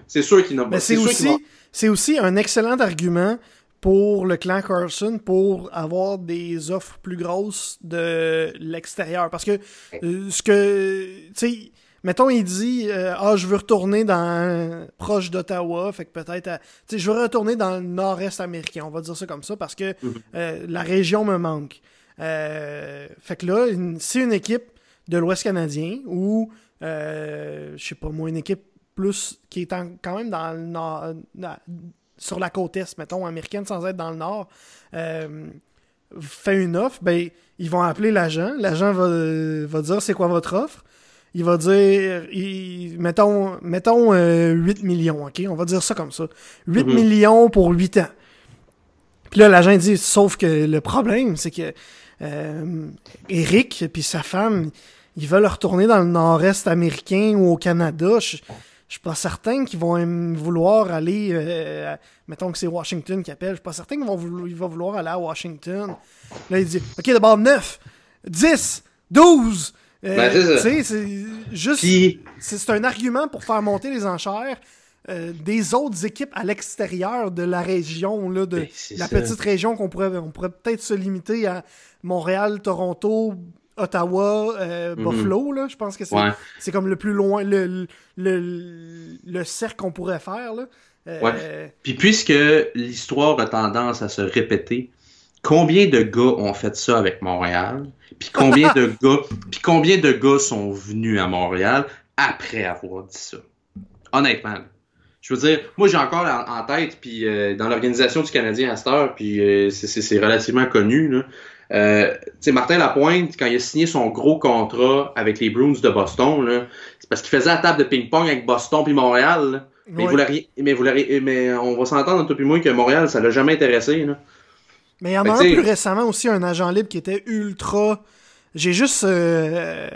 C'est sûr qu'il n'a Mais c'est va- aussi, c'est aussi un excellent argument pour le clan Carson pour avoir des offres plus grosses de l'extérieur. Parce que euh, ce que, tu sais, mettons, il dit, euh, ah, je veux retourner dans proche d'Ottawa, fait que peut-être, tu sais, je veux retourner dans le nord-est américain, on va dire ça comme ça, parce que Mhm. euh, la région me manque. Fait que là, une- si une équipe de l'Ouest canadien ou, je sais pas moi, une équipe plus qui est en- quand même dans le nord, dans- sur la côte est, mettons, américaine, sans être dans le nord, euh, fait une offre, ben, ils vont appeler l'agent. L'agent va, va dire c'est quoi votre offre? Il va dire, il- mettons, mettons euh, 8 millions, ok? On va dire ça comme ça. 8 Mhm. millions pour 8 ans. Puis là, l'agent dit, sauf que le problème, c'est que euh, Eric puis sa femme, ils veulent retourner dans le nord-est américain ou au Canada. Je suis pas certain qu'ils vont vouloir aller. euh, mettons que c'est Washington qui appelle. Je suis pas certain qu'ils vont, vouloir, ils vont vouloir aller à Washington. Là, il dit OK, d'abord 9, 10, 12. Euh, Ben, c'est ça. tu sais, c'est juste. Puis, C'est un argument pour faire monter les enchères euh, des autres équipes à l'extérieur de la région, là, de Ben, la ça. petite région qu'on pourrait, on pourrait peut-être se limiter à Montréal, Toronto, Ottawa, euh, Mhm. Buffalo, là. Je pense que c'est Ouais. comme le plus loin, le, le, le cercle qu'on pourrait faire, là. Euh, Puis puisque l'histoire a tendance à se répéter, combien de gars ont fait ça avec Montréal? Puis combien de gars, puis combien de gars sont venus à Montréal après avoir dit ça? Honnêtement. là. Je veux dire, moi j'ai encore en, en tête, puis euh, dans l'organisation du Canadien à cette heure, puis c'est relativement connu. Là. Euh, Martin Lapointe, quand il a signé son gros contrat avec les Bruins de Boston, c'est parce qu'il faisait la table de ping-pong avec Boston puis Montréal. là. Mais, vous mais, vous mais on va s'entendre, toi puis moi, que Montréal, ça l'a jamais intéressé. Là. Mais il y en a un plus récemment aussi, un agent libre qui était ultra. J'ai juste euh,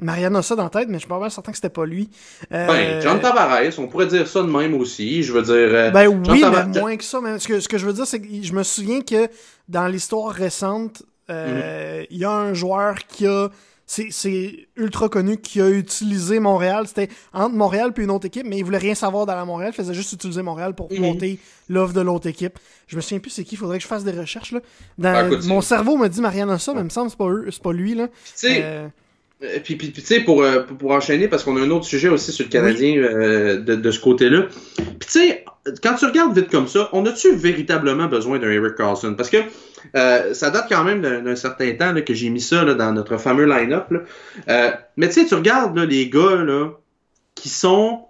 Marianne Ossa dans la tête, mais je suis pas mal certain que c'était pas lui. Euh, Ben, John Tavares, on pourrait dire ça de même aussi. Je veux dire. euh, Ben John oui, mais moins que ça. Mais ce, que, ce que je veux dire, c'est que je me souviens que dans l'histoire récente, euh, il y a un joueur qui a. C'est ultra connu qui a utilisé Montréal. C'était entre Montréal puis une autre équipe, mais il voulait rien savoir dans la Montréal. Il faisait juste utiliser Montréal pour Mhm. monter l'offre de l'autre équipe. Je me souviens plus c'est qui. Il faudrait que je fasse des recherches. Là. Dans, Ah, écoute, mon cerveau me dit Marianne Ossa, mais il me semble que c'est pas, eux- pas lui. Là. Tu sais, Euh, Puis, puis, puis, tu sais, pour, euh, pour, pour enchaîner, parce qu'on a un autre sujet aussi sur le Canadien euh, de, de ce côté-là. Puis tu sais, quand tu regardes vite comme ça, on a-tu véritablement besoin d'un Eric Carlson? Parce que euh, ça date quand même d'un certain temps là, que j'ai mis ça là, dans notre fameux line-up. Euh, mais tu sais, tu regardes là, les gars là, qui sont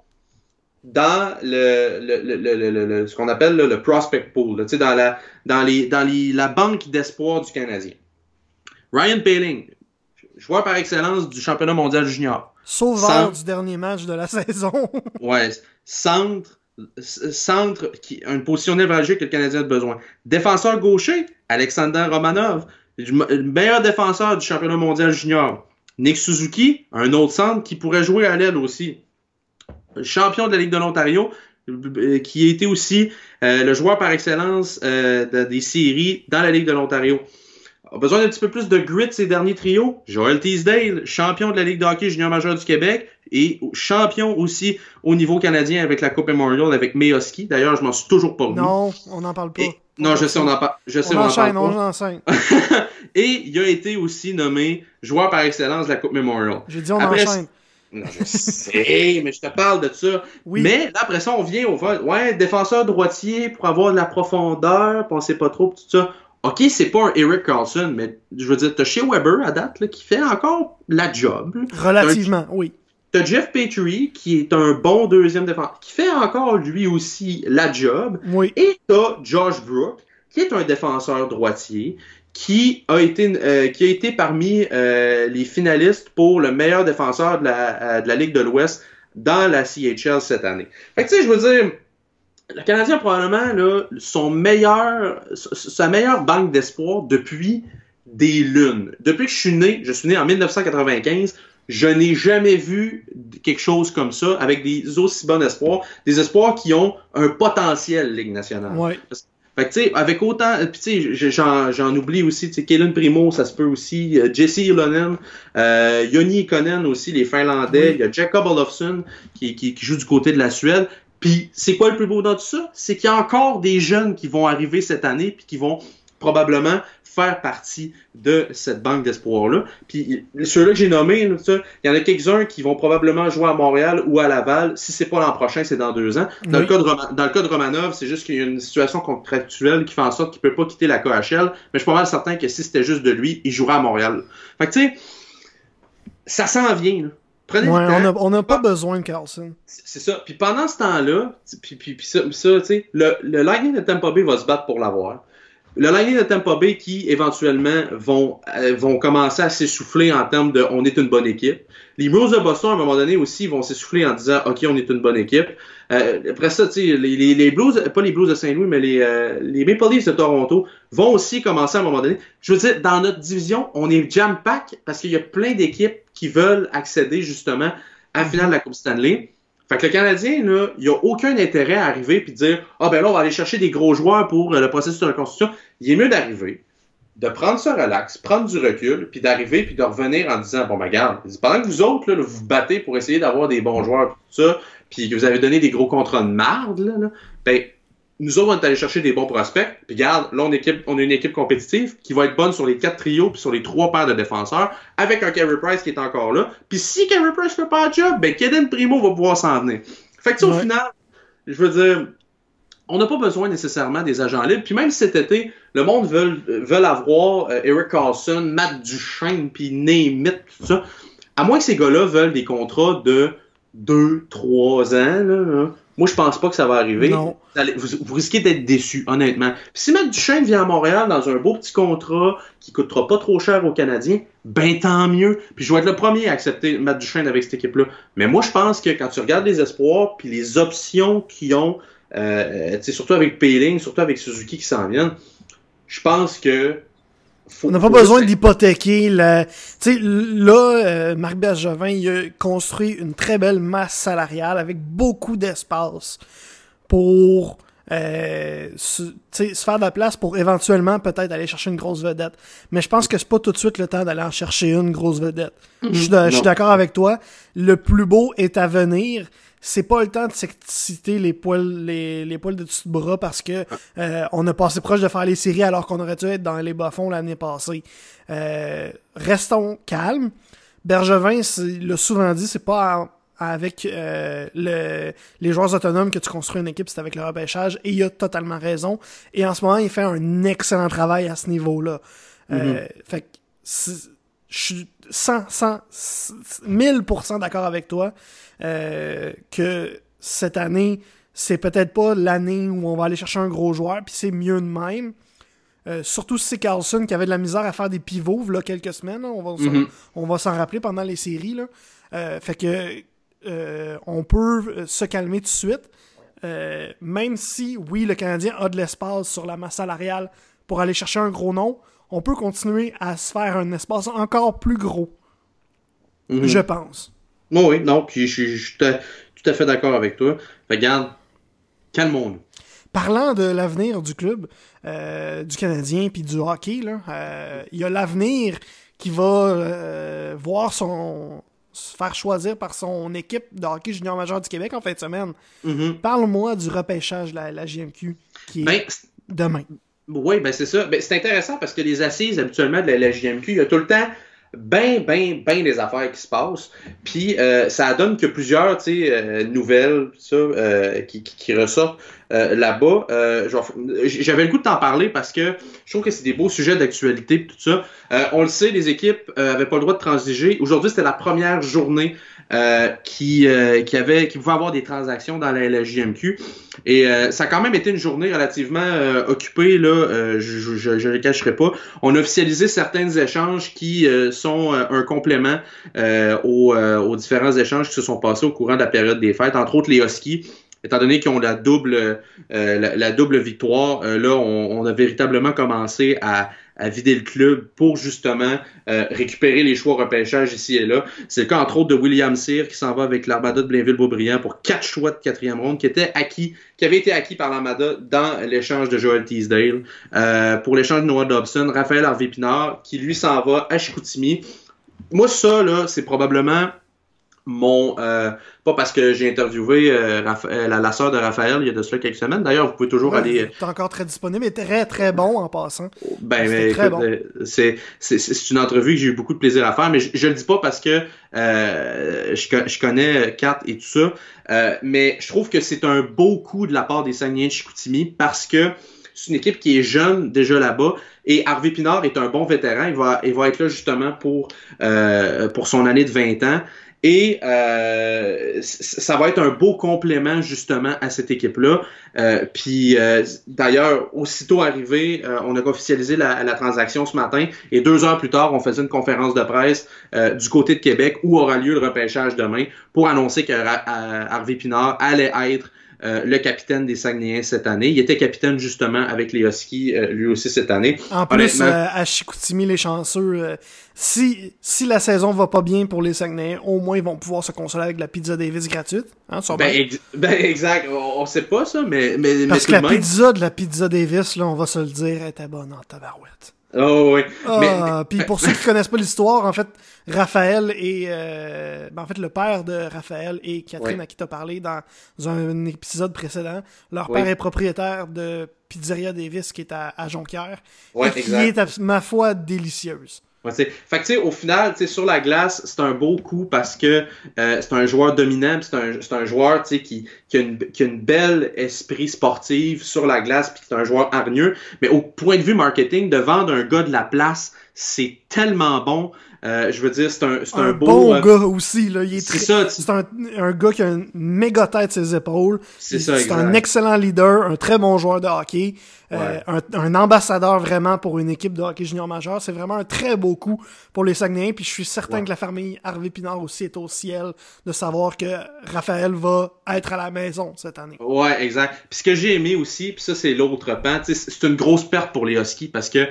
dans le, le, le, le, le- le- ce qu'on appelle là, le prospect pool, là, tu sais, dans, la, dans, les, dans les, la banque d'espoir du Canadien. Ryan Paling, joueur par excellence du championnat mondial junior. sauveur du dernier match de la saison. Ouais, centre, centre, qui une position névralgique que le Canadien a besoin. Défenseur gaucher, Alexander Romanov, le le meilleur défenseur du championnat mondial junior. Nick Suzuki, un autre centre qui pourrait jouer à l'aile aussi. Champion de la Ligue de l'Ontario, qui a été aussi euh, le joueur par excellence euh, de- des séries dans la Ligue de l'Ontario. A besoin d'un petit peu plus de grit ces derniers trios? Joel Teasdale, champion de la Ligue de hockey junior majeur du Québec et champion aussi au niveau canadien avec la Coupe Memorial avec Meoski. D'ailleurs, je m'en suis toujours pas remis. non, on n'en parle pas. Et- non, je sais, on en parle. Je sais, on on en enchaîne, parle on pas. enchaîne. Et il a été aussi nommé joueur par excellence de la Coupe Memorial. J'ai dit on Après, enchaîne. Non, je sais, mais je te parle de ça. Oui. Mais là, après ça, on vient au vote. Ouais, défenseur droitier pour avoir de la profondeur, puis on sait pas trop, tout ça. Ok, c'est pas un Eric Carlson, mais je veux dire, t'as chez Weber à date, là, qui fait encore la job. Relativement, oui. T'as Jeff Petrie, qui est un bon deuxième défenseur, qui fait encore lui aussi la job. Oui. Et t'as Josh Brook, qui est un défenseur droitier, qui a été, euh, qui a été parmi euh, les finalistes pour le meilleur défenseur de la, euh, de la Ligue de l'Ouest dans la CHL cette année. Fait que tu sais, je veux dire, le Canadien a probablement là, son meilleur, sa meilleure banque d'espoir depuis des lunes. Depuis que je suis né, je suis né en 1995, je n'ai jamais vu quelque chose comme ça avec des aussi bons espoirs, des espoirs qui ont un potentiel Ligue nationale. Ouais. Fait que, tu sais, avec autant. Puis, tu sais, j'en, j'en oublie aussi, tu sais, Kellen Primo, ça se peut aussi. euh, Jesse Ilonen, euh, Joni Ikonen aussi, les Finlandais. Oui. Il y a Jacob Olofsson qui, qui, qui joue du côté de la Suède. Puis, c'est quoi le plus beau dans tout ça? C'est qu'il y a encore des jeunes qui vont arriver cette année puis qui vont probablement faire partie de cette banque d'espoir-là. Puis ceux-là que j'ai nommés, il y en a quelques-uns qui vont probablement jouer à Montréal ou à Laval. Si c'est pas l'an prochain, c'est dans deux ans. Dans, Oui. le, cas de Roma- dans le cas de Romanov, c'est juste qu'il y a une situation contractuelle qui fait en sorte qu'il peut pas quitter la KHL. Mais je suis pas mal certain que si c'était juste de lui, il jouera à Montréal. Fait que tu sais, ça s'en vient. Là. Prenez Ouais, le temps. on n'a pas besoin de Carlson. C'est ça. Puis pendant ce temps-là, puis, puis, puis ça, puis ça tu sais, le, le Lightning de Tampa Bay va se battre pour l'avoir. Le Lightning de Tampa Bay qui, éventuellement, vont, euh, vont commencer à s'essouffler en termes de on est une bonne équipe. Les Blues de Boston, à un moment donné, aussi, vont s'essouffler en disant OK, on est une bonne équipe. Euh, après ça, tu sais, les, les, les Blues, pas les Blues de Saint-Louis, mais les, euh, les Maple Leafs de Toronto vont aussi commencer à un moment donné. Je veux dire, dans notre division, on est jam-pack parce qu'il y a plein d'équipes qui veulent accéder justement à la finale de la Coupe Stanley. Fait que le Canadien, là, il a aucun intérêt à arriver puis dire Ah ben là, on va aller chercher des gros joueurs pour euh, le processus de reconstruction. Il est mieux d'arriver, de prendre ce relax, prendre du recul, puis d'arriver, puis de revenir en disant, bon, ben, regarde, pendant que vous autres, là, vous vous battez pour essayer d'avoir des bons joueurs, tout ça, puis que vous avez donné des gros contrats de marde, là, là ben, nous autres, on est allé chercher des bons prospects. Puis regarde, là, on, équipe, on a une équipe compétitive qui va être bonne sur les quatre trios puis sur les trois paires de défenseurs, avec un Carey Price qui est encore là. Puis si Carey Price fait pas le job, ben Kaden Primo va pouvoir s'en venir. Fait que au final, je veux dire, on n'a pas besoin nécessairement des agents libres. Puis même cet été, le monde veut, veut avoir euh, Eric Carlson, Matt Duchesne, puis Nate tout ça. À moins que ces gars-là veulent des contrats de 2, 3 ans, là, moi, je pense pas que ça va arriver. Non. Vous, risquez d'être déçu, honnêtement. Puis si Matt Duchesne vient à Montréal dans un beau petit contrat qui coûtera pas trop cher aux Canadiens, ben tant mieux. Puis je vais être le premier à accepter Matt Duchesne avec cette équipe-là. Mais moi, je pense que quand tu regardes les espoirs puis les options qu'ils ont, euh, surtout avec Payling, surtout avec Suzuki qui s'en viennent, je pense que on n'a pas besoin d'hypothéquer. La... Tu sais, là, euh, Marc Bergevin, il a construit une très belle masse salariale avec beaucoup d'espace pour euh, se, se faire de la place pour éventuellement peut-être aller chercher une grosse vedette. Mais je pense que c'est pas tout de suite le temps d'aller en chercher une grosse vedette. Je suis d'accord avec toi. Le plus beau est à venir c'est pas le temps de s'exciter les poils les, les poils de dessus de bras parce que euh, on a passé proche de faire les séries alors qu'on aurait dû être dans les bas-fonds l'année passée. Euh, restons calmes. Bergevin l'a souvent dit, c'est pas avec euh, le, les joueurs autonomes que tu construis une équipe, c'est avec le repêchage, et il a totalement raison. Et en ce moment, il fait un excellent travail à ce niveau-là. Mm-hmm. fait que je suis 100, 100, 1000% d'accord avec toi. Euh, que cette année, c'est peut-être pas l'année où on va aller chercher un gros joueur, puis c'est mieux de même. Euh, surtout si c'est Carlson qui avait de la misère à faire des pivots là quelques semaines. Mhm. on va s'en rappeler pendant les séries. Là. Euh, fait que on peut se calmer tout de suite. même si, oui, le Canadien a de l'espace sur la masse salariale pour aller chercher un gros nom, on peut continuer à se faire un espace encore plus gros. Mhm. Je pense oui, non, puis je suis tout à fait d'accord avec toi. Regarde, calmons-nous. Parlant de l'avenir du club, euh, du Canadien puis du hockey, euh, il y a l'avenir qui va euh, voir son se faire choisir par son équipe de hockey junior majeur du Québec en fin de semaine. Mm-hmm. Parle-moi du repêchage de la, la JMQ qui est ben, demain. Oui, ben c'est ça. Ben, c'est intéressant parce que les assises habituellement de la, la JMQ, il y a tout le temps ben, ben, ben des affaires qui se passent. Puis euh, ça donne que plusieurs euh, nouvelles ça, euh, qui, qui, ressortent là-bas. J'avais le goût de t'en parler parce que je trouve que c'est des beaux sujets d'actualité tout ça. on le sait, les équipes n'avaient pas le droit de transiger. Aujourd'hui, c'était la première journée euh, qui, euh, qui, avait, qui pouvait avoir des transactions dans la, JMQ. Et euh, ça a quand même été une journée relativement occupée, là, je ne le cacherai pas. On a officialisé certains échanges qui sont un complément aux, aux, différents échanges qui se sont passés au courant de la période des fêtes, entre autres les Huskies étant donné qu'ils ont la double, la, double victoire, là, on, a véritablement commencé à, à vider le club pour justement euh, récupérer les choix repêchage ici et là. C'est le cas entre autres de William Cyr qui s'en va avec l'Armada de Blainville-Beaubriand pour quatre choix de quatrième ronde qui étaient acquis, qui avaient été acquis par l'Armada dans l'échange de Joel Teasdale. Euh, pour l'échange de Noah Dobson, Raphaël Harvey-Pinard qui lui s'en va à Chicoutimi. Moi, ça, là, c'est probablement mon euh, pas parce que j'ai interviewé euh, euh, la, la sœur de Raphaël il y a de cela quelques semaines. D'ailleurs, vous pouvez toujours aller. C'est encore très disponible et très très bon en passant. Ben, mais très bon. c'est c'est une entrevue que j'ai eu beaucoup de plaisir à faire, mais je, je le dis pas parce que je, je connais Kat et tout ça, mais je trouve que c'est un beau coup de la part des Saguenayens de Chicoutimi parce que c'est une équipe qui est jeune déjà là-bas. Et Harvey Pinard est un bon vétéran. Il va, il va être là justement pour, pour son année de 20 ans. Et euh, ça va être un beau complément justement à cette équipe-là. Euh, puis euh, d'ailleurs, aussitôt arrivé, on a officialisé la, la, transaction ce matin. Et deux heures plus tard, on faisait une conférence de presse du côté de Québec où aura lieu le repêchage demain pour annoncer que Harvey Pinard allait être euh, le capitaine des Saguenayens cette année. Il était capitaine justement avec les Huskies euh, lui aussi cette année. En plus, euh, à Chicoutimi, les chanceux, si, si la saison va pas bien pour les Saguenayens, au moins ils vont pouvoir se consoler avec la pizza Davis gratuite. Hein, ben, ben, exact, on, sait pas ça, mais... mais Parce que la pizza de la pizza Davis, là, on va se le dire, était bonne en tabarouette. Oh oui. Ah, puis pour ceux qui connaissent pas l'histoire, en fait, Raphaël et euh, ben, en fait le père de Raphaël et Catherine à qui t'as parlé dans un, épisode précédent, leur père est propriétaire de Pizzeria Davis qui est à, Jonquière et qui est ma foi délicieuse. Fait que, au final, sur la glace, c'est un beau coup parce que euh, c'est un joueur dominant, c'est un, un joueur qui, qui, a une, qui a une belle esprit sportif sur la glace, puis c'est un joueur hargneux. Mais au point de vue marketing, de vendre un gars de la place, c'est tellement bon. Euh, je veux dire, c'est un, un, un, beau. bon euh, gars aussi, là. Il est, c'est ça. C'est un, un, gars qui a une méga tête ses épaules. C'est ça, C'est un excellent leader, un très bon joueur de hockey. Euh, un, ambassadeur vraiment pour une équipe de hockey junior majeur. C'est vraiment un très beau coup pour les Saguenayens. Puis je suis certain que la famille Harvey Pinard aussi est au ciel de savoir que Raphaël va être à la maison cette année. Ouais, exact. Puis ce que j'ai aimé aussi, puis ça c'est l'autre pan, c'est une grosse perte pour les Huskies parce que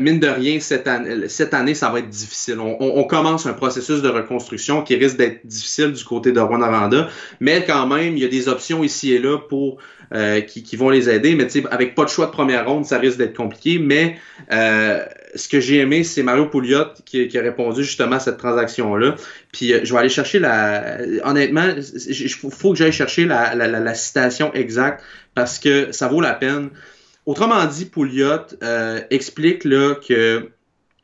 mine de rien cette cette année ça va être difficile. On, commence un processus de reconstruction qui risque d'être difficile du côté de Rwanda, mais quand même il y a des options ici et là pour euh, qui, vont les aider. Mais avec pas de choix de première ronde, ça risque d'être compliqué. Mais euh, ce que j'ai aimé, c'est Mario Pouliot qui, a répondu justement à cette transaction-là. Puis euh, je vais aller chercher la. Honnêtement, il faut que j'aille chercher la, la, la, citation exacte parce que ça vaut la peine. Autrement dit, Pouliot explique là que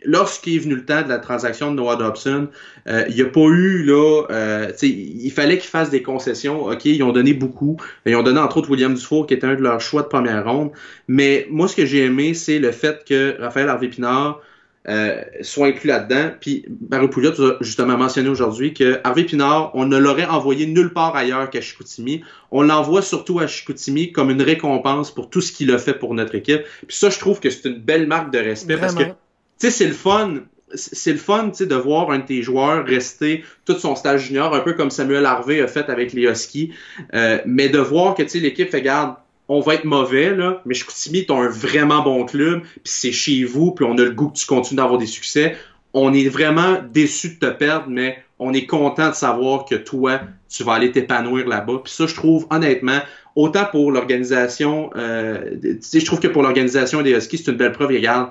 lorsqu'il est venu le temps de la transaction de Noah Dobson, euh, il n'y a pas eu là, euh, il fallait qu'ils fassent des concessions. Ok, ils ont donné beaucoup. Ils ont donné entre autres William Dufour qui était un de leurs choix de première ronde. Mais moi, ce que j'ai aimé, c'est le fait que Raphaël Harvey Pinard euh, soit inclus là-dedans. Puis Mario Pouliot a justement mentionné aujourd'hui que Harvey Pinard, on ne l'aurait envoyé nulle part ailleurs qu'à Chicoutimi. On l'envoie surtout à Chicoutimi comme une récompense pour tout ce qu'il a fait pour notre équipe. Puis ça, je trouve que c'est une belle marque de respect parce que sais, c'est le fun. C'est le fun de voir un de tes joueurs rester tout son stage junior, un peu comme Samuel Harvey a fait avec les Huskies. Euh, mais de voir que l'équipe fait garde, on va être mauvais, là, mais Chicoutimi est un vraiment bon club, puis c'est chez vous, puis on a le goût que tu continues d'avoir des succès. On est vraiment déçu de te perdre, mais on est content de savoir que toi, tu vas aller t'épanouir là-bas. Puis ça, je trouve, honnêtement, autant pour l'organisation, euh, je trouve que pour l'organisation des Huskies, c'est une belle preuve. Regarde,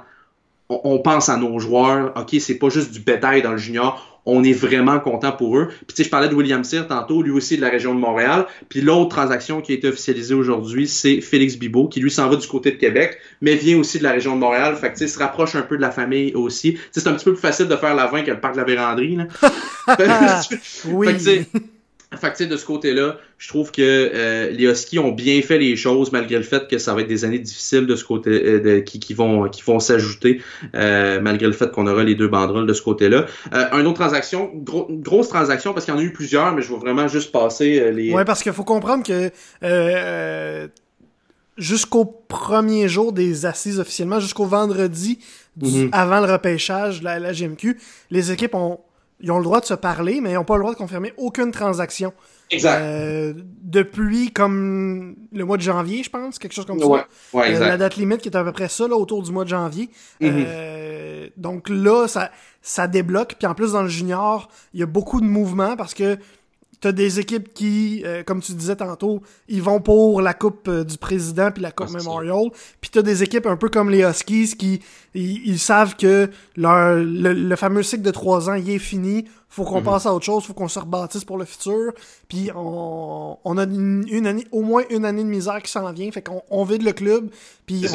on, pense à nos joueurs. OK, c'est pas juste du bétail dans le junior. On est vraiment content pour eux. Puis tu sais, je parlais de William Cyr tantôt, lui aussi de la région de Montréal. Puis l'autre transaction qui a été officialisée aujourd'hui, c'est Félix Bibot, qui lui s'en va du côté de Québec, mais vient aussi de la région de Montréal. Fait que tu sais, se rapproche un peu de la famille aussi. c'est un petit peu plus facile de faire la vin que le parc de la Vérandrie. Là. oui. Fait que, de ce côté-là, je trouve que euh, les Huskies ont bien fait les choses malgré le fait que ça va être des années difficiles de ce côté euh, qui, qui, vont qui vont s'ajouter euh, malgré le fait qu'on aura les deux banderoles de ce côté-là. Une autre transaction, grosse transaction parce qu'il y en a eu plusieurs, mais je vais vraiment juste passer les. Ouais, parce qu'il faut comprendre que jusqu'au premier jour des assises officiellement, jusqu'au vendredi mm-hmm. avant le repêchage de la, la GMQ, les équipes ont ils ont le droit de se parler, mais ils n'ont pas le droit de confirmer aucune transaction. Exact. Euh, depuis comme le mois de janvier, je pense, quelque chose comme ça. Ouais, euh, la date limite qui est à peu près ça, là, autour du mois de janvier. Mm-hmm. euh, donc là, ça, ça débloque. Puis en plus, dans le junior, il y a beaucoup de mouvements parce que T'as des équipes qui, euh, comme tu disais tantôt, ils vont pour la Coupe euh, du Président puis la Coupe Memorial. Puis t'as des équipes un peu comme les Huskies qui ils, savent que leur, le, fameux cycle de trois ans il est fini. Faut qu'on mhm. passe à autre chose, faut qu'on se rebâtisse pour le futur. Puis on, on a une, année, au moins une année de misère qui s'en vient. Fait qu'on on vide le club. Puis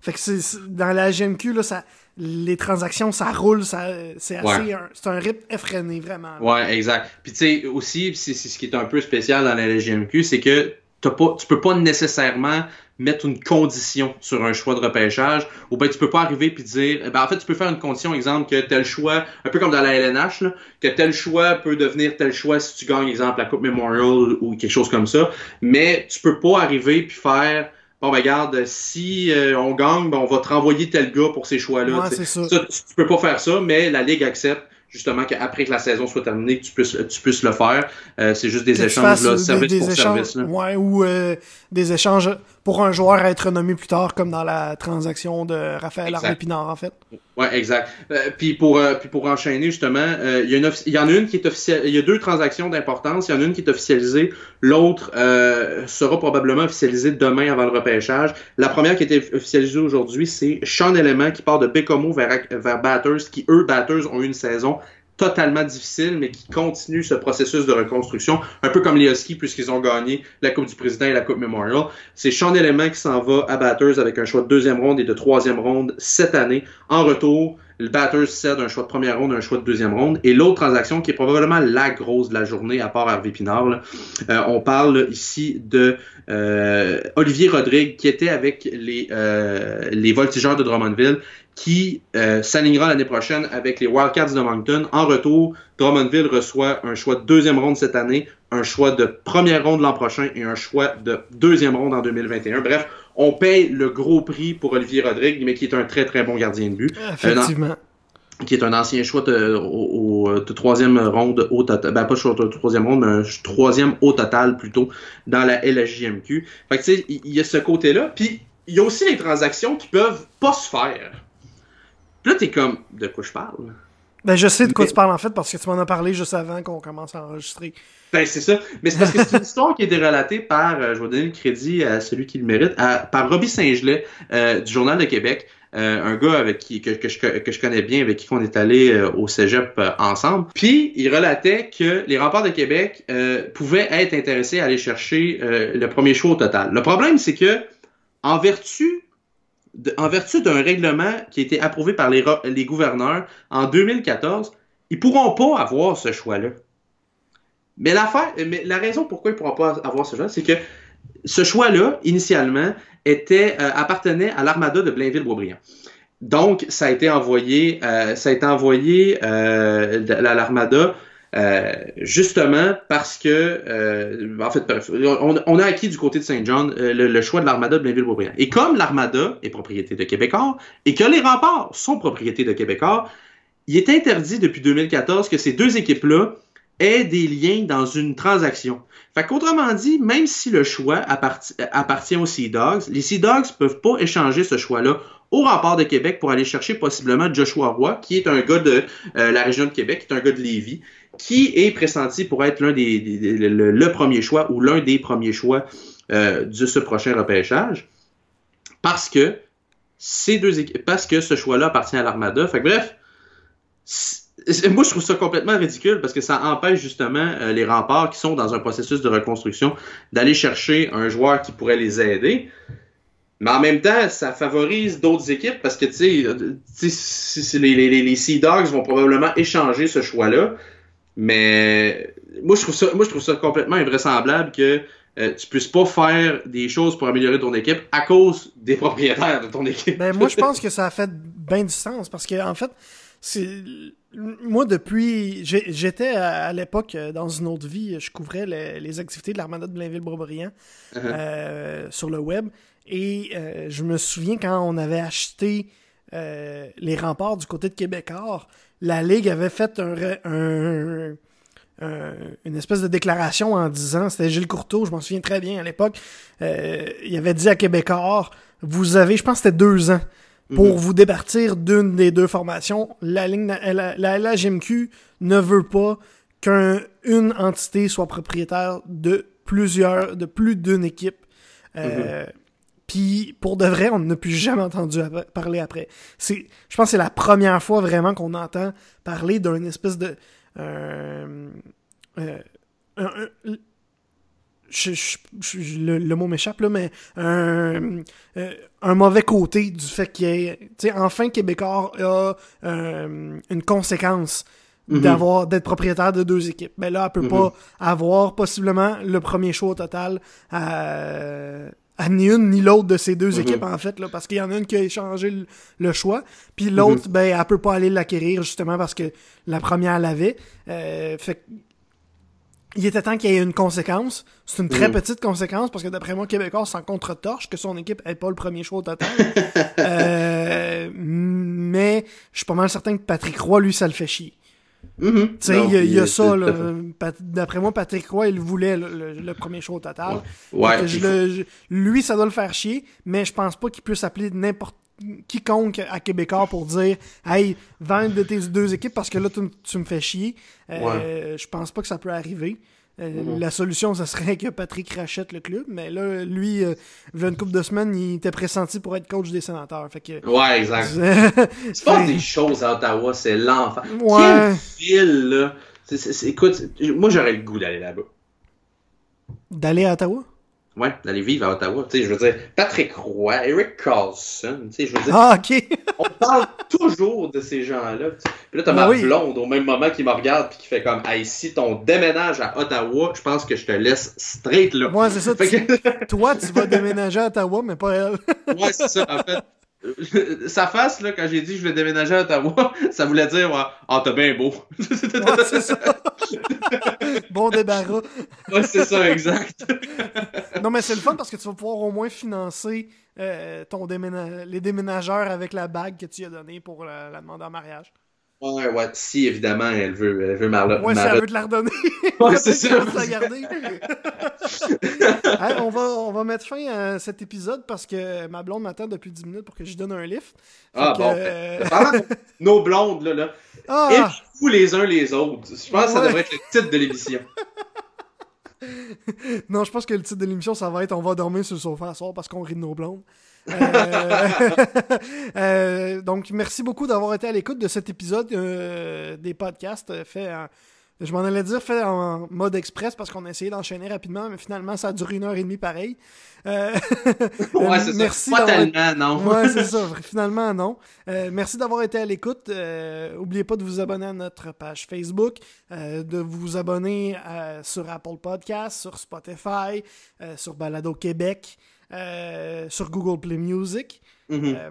fait que c'est dans la GMQ là ça les transactions, ça roule, ça, c'est assez, c'est un rythme effréné, vraiment. Ouais, exact. Puis tu sais, aussi, c'est, ce qui est un peu spécial dans la LGMQ, c'est que t'as pas, tu peux pas nécessairement mettre une condition sur un choix de repêchage, ou ben tu peux pas arriver puis dire, eh ben en fait tu peux faire une condition, exemple que tel choix, un peu comme dans la LNH, là, que tel choix peut devenir tel choix si tu gagnes, exemple la Coupe Memorial ou quelque chose comme ça, mais tu peux pas arriver puis faire bon, ben, regarde, si euh, on gagne, ben, on va te renvoyer tel gars pour ces choix-là. Ouais, tu, peux pas faire ça, mais la Ligue accepte justement qu'après que la saison soit terminée, que tu puisses, tu puisses le faire. Euh, c'est juste des échanges, là, service des pour échanges, service. Là. Ouais, ou euh, des échanges pour un joueur à être nommé plus tard, comme dans la transaction de Raphaël Exact. Harvey-Pinard, en fait. Ouais, exact. Euh, puis pour euh, puis pour enchaîner justement, euh, il y a une offi- il y en a une qui est officielle, il y a deux transactions d'importance, il y en a une qui est officialisée, l'autre euh, sera probablement officialisée demain avant le repêchage. La première qui a été officialisée aujourd'hui, c'est Sean Element qui part de Bécomo vers vers Batters qui eux Batters ont eu une saison totalement difficile, mais qui continue ce processus de reconstruction, un peu comme les Huskies, puisqu'ils ont gagné la Coupe du Président et la Coupe Memorial. C'est Sean Element qui s'en va à Batters avec un choix de deuxième ronde et de troisième ronde cette année. En retour, le Batters cède un choix de première ronde, un choix de deuxième ronde. Et l'autre transaction, qui est probablement la grosse de la journée, à part Harvey Pinard, euh, on parle ici de euh, Olivier Rodrigue, qui était avec les, euh, les Voltigeurs de Drummondville, qui s'alignera l'année prochaine avec les Wildcats de Moncton. En retour, Drummondville reçoit un choix de deuxième ronde cette année, un choix de première ronde l'an prochain et un choix de deuxième ronde en 2021. Bref, on paye le gros prix pour Olivier Rodrigue, mais qui est un très très bon gardien de but, Effectivement. qui est un ancien choix de, au, au- de troisième ronde au total, ben pas choix de troisième ronde, mais un troisième au total plutôt dans la LHJMQ. Fait que tu sais, il y a ce côté-là, puis il y a aussi les transactions qui peuvent pas se faire. Puis Là, t'es comme, de quoi je parle? Ben, je sais de quoi Mais- tu parles, en fait, parce que tu m'en as parlé juste avant qu'on commence à enregistrer. Ben, c'est ça. Mais c'est parce que c'est une histoire qui a été relatée par, euh, je vais donner le crédit à celui qui le mérite, à- par Robbie Saint-Gelais euh, du Journal de Québec. Euh, un gars avec qui que, que, je, que je connais bien, avec qui on est allé euh, au cégep euh, ensemble. Puis il relatait que les remparts de Québec pouvaient être intéressés à aller chercher le premier choix au total. Le problème, c'est que en vertu en vertu d'un règlement qui a été approuvé par les, gouverneurs en 2014, ils pourront pas avoir ce choix-là. Mais la raison pourquoi ils ne pourront pas avoir ce choix, c'est que ce choix-là, initialement, était, euh, appartenait à l'armada de Blainville-Boisbriand. Donc, ça a été envoyé, euh, ça a été envoyé euh, à l'armada euh, justement parce que, euh, en fait, on, a acquis du côté de Saint John euh, le, choix de l'armada de Blainville-Boisbriand. Et comme l'armada est propriété de Québécois et que les remparts sont propriété de Québécois, il est interdit depuis 2014 que ces deux équipes-là aient des liens dans une transaction. Fait qu'autrement dit, même si le choix apparti- appartient aux Sea Dogs, les Sea Dogs peuvent pas échanger ce choix-là au rempart de Québec pour aller chercher possiblement Joshua Roy, qui est un gars de la région de Québec, qui est un gars de Lévis, qui est pressenti pour être l'un des, le, premier choix ou l'un des premiers choix euh, de ce prochain repêchage, parce que ces deux parce que ce choix-là appartient à l'Armada. Fait que bref, moi je trouve ça complètement ridicule parce que ça empêche justement euh, les remparts qui sont dans un processus de reconstruction d'aller chercher un joueur qui pourrait les aider. Mais en même temps, ça favorise d'autres équipes parce que, euh, les, les Sea Dogs vont probablement échanger ce choix-là. Mais moi, je trouve ça, moi, je trouve ça complètement invraisemblable que euh, tu puisses pas faire des choses pour améliorer ton équipe à cause des propriétaires de ton équipe. Ben, moi, je pense que ça a fait bien du sens parce que, en fait, c'est. Moi, depuis. J'étais à, à l'époque, euh, dans une autre vie, je couvrais les, les activités de l'Armada de Blainville-Boisbriand Uh-huh. euh, sur le web. Et euh, je me souviens quand on avait acheté les remparts du côté de Québécois, la Ligue avait fait un, un- un- une espèce de déclaration en disant, c'était Gilles Courteau, je m'en souviens très bien à l'époque, euh, il avait dit à Québécois, vous avez, je pense que c'était deux ans, pour Mhm. vous départir d'une des deux formations. La, ligne, la, la LHMQ ne veut pas qu'une entité soit propriétaire de plusieurs, de plus d'une équipe. Euh, Puis pour de vrai, on n'a plus jamais entendu parler après. C'est, je pense que c'est la première fois vraiment qu'on entend parler d'une espèce de euh, euh, un- un- je- je- je- le, le mot m'échappe là, mais un, euh, un mauvais côté du fait qu'il y ait, tu sais, enfin Québécois a euh, une conséquence Mhm. d'avoir d'être propriétaire de deux équipes. Mais là, elle peut Mhm. pas avoir possiblement le premier choix au total à, à ni une ni l'autre de ces deux Mhm. équipes en fait là, parce qu'il y en a une qui a échangé le, le choix, puis l'autre ben elle peut pas aller l'acquérir justement parce que la première l'avait. Euh, fait que il était temps qu'il y ait une conséquence. C'est une très Mhm. petite conséquence parce que d'après moi, Québécois s'en contre-torche que son équipe n'ait pas le premier choix au total. Euh, mais je suis pas mal certain que Patrick Roy, lui, ça le fait chier. Mhm. Tu sais, Non, il y a, y ça, euh, D'après moi, Patrick Roy, il voulait le, le- le premier show au total. Ouais, je le- je- lui, ça doit le faire chier, mais je pense pas qu'il puisse appeler n'importe quiconque à Québécois pour dire Hey, vends une de tes deux équipes parce que là, tu, tu me fais chier. Euh, Je pense pas que ça peut arriver. Euh, Mhm. La solution, ce serait que Patrick rachète le club, mais là, lui, euh, il y a une couple de semaines, il était pressenti pour être coach des sénateurs. Fait que. Ouais, exact. Se passe des choses à Ottawa, c'est l'enfer. Ouais. Quelle ville, là? C'est- c'est- c'est- écoute, moi j'aurais le goût d'aller là-bas. D'aller à Ottawa? Ouais, d'aller vivre à Ottawa. Tu sais, je veux dire, Patrick Roy, Eric Carlson, tu sais, je veux dire, Ah, ok. on parle toujours de ces gens-là. tu sais. Puis là, t'as Ah ma oui. blonde au même moment qui me regarde puis qui fait comme, hey, si ton déménage à Ottawa, je pense que je te laisse straight là. Moi, c'est ça. Tu- que- Toi, tu vas déménager à Ottawa, mais pas elle. Ouais, c'est ça, en fait. Euh, Sa face, là, quand j'ai dit que je voulais déménager à Ottawa, ça voulait dire, ah, t'es bien beau. Ouais, c'est ça. bon débarras. ouais, c'est ça, exact. Non, mais c'est le fun parce que tu vas pouvoir au moins financer euh, ton les déménageurs avec la bague que tu as donnée pour la, la demander en mariage. Ouais, ouais, si, évidemment, elle veut, elle veut Marla. Ouais, si elle veut te la redonner. Ouais, c'est ça. La garder. Hey, on, va, on va mettre fin à cet épisode parce que ma blonde m'attend depuis 10 minutes pour que je lui donne un lift. Ah, que, bon. euh, de nos blondes, là, là. Ah! Aimez-vous les uns les autres. Je pense que ça devrait être le titre de l'émission. Non, je pense que le titre de l'émission, ça va être On va dormir sur le sofa à soir parce qu'on rit de nos blondes. Euh, euh, donc, merci beaucoup d'avoir été à l'écoute de cet épisode euh, des podcasts fait en- Je m'en allais dire fait en mode express parce qu'on a essayé d'enchaîner rapidement, mais finalement, ça a duré une heure et demie pareil. Euh, Ouais, c'est merci ça. Pas tellement, non. Ouais, c'est ça. Finalement, non. Euh, merci d'avoir été à l'écoute. Euh, oubliez pas de vous abonner à notre page Facebook, de vous abonner sur Apple Podcasts, sur Spotify, sur Balado Québec, euh, sur Google Play Music. Mhm. Euh,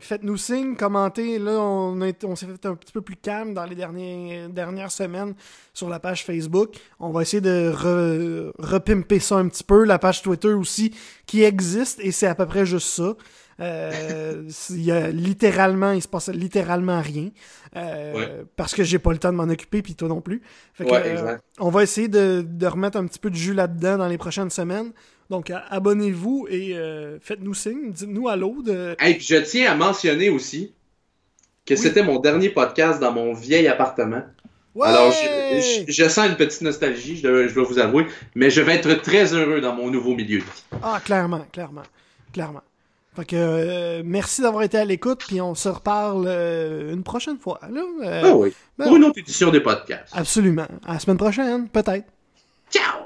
Faites-nous signe, commentez. Là, on, s'est fait un petit peu plus calme dans les derniers, dernières semaines sur la page Facebook. On va essayer de re- repimper ça un petit peu. La page Twitter aussi, qui existe, et c'est à peu près juste ça. Euh, il y a littéralement, il se passe littéralement rien. Euh, Ouais. Parce que j'ai pas le temps de m'en occuper, puis toi non plus. Fait que, Ouais, exact. on va essayer de, de remettre un petit peu de jus là-dedans dans les prochaines semaines. Donc, à- abonnez-vous et euh, faites-nous signe. Dites-nous allô. De... Hey, puis je tiens à mentionner aussi que c'était mon dernier podcast dans mon vieil appartement. Ouais! Alors, je, je- je sens une petite nostalgie, je dois, je dois vous avouer, mais je vais être très heureux dans mon nouveau milieu. Ah, clairement, clairement, clairement. Fait que euh, merci d'avoir été à l'écoute, puis on se reparle euh, une prochaine fois. Là, euh, Ah oui. ben, Pour une autre édition des podcasts. absolument. À la semaine prochaine, peut-être. Ciao!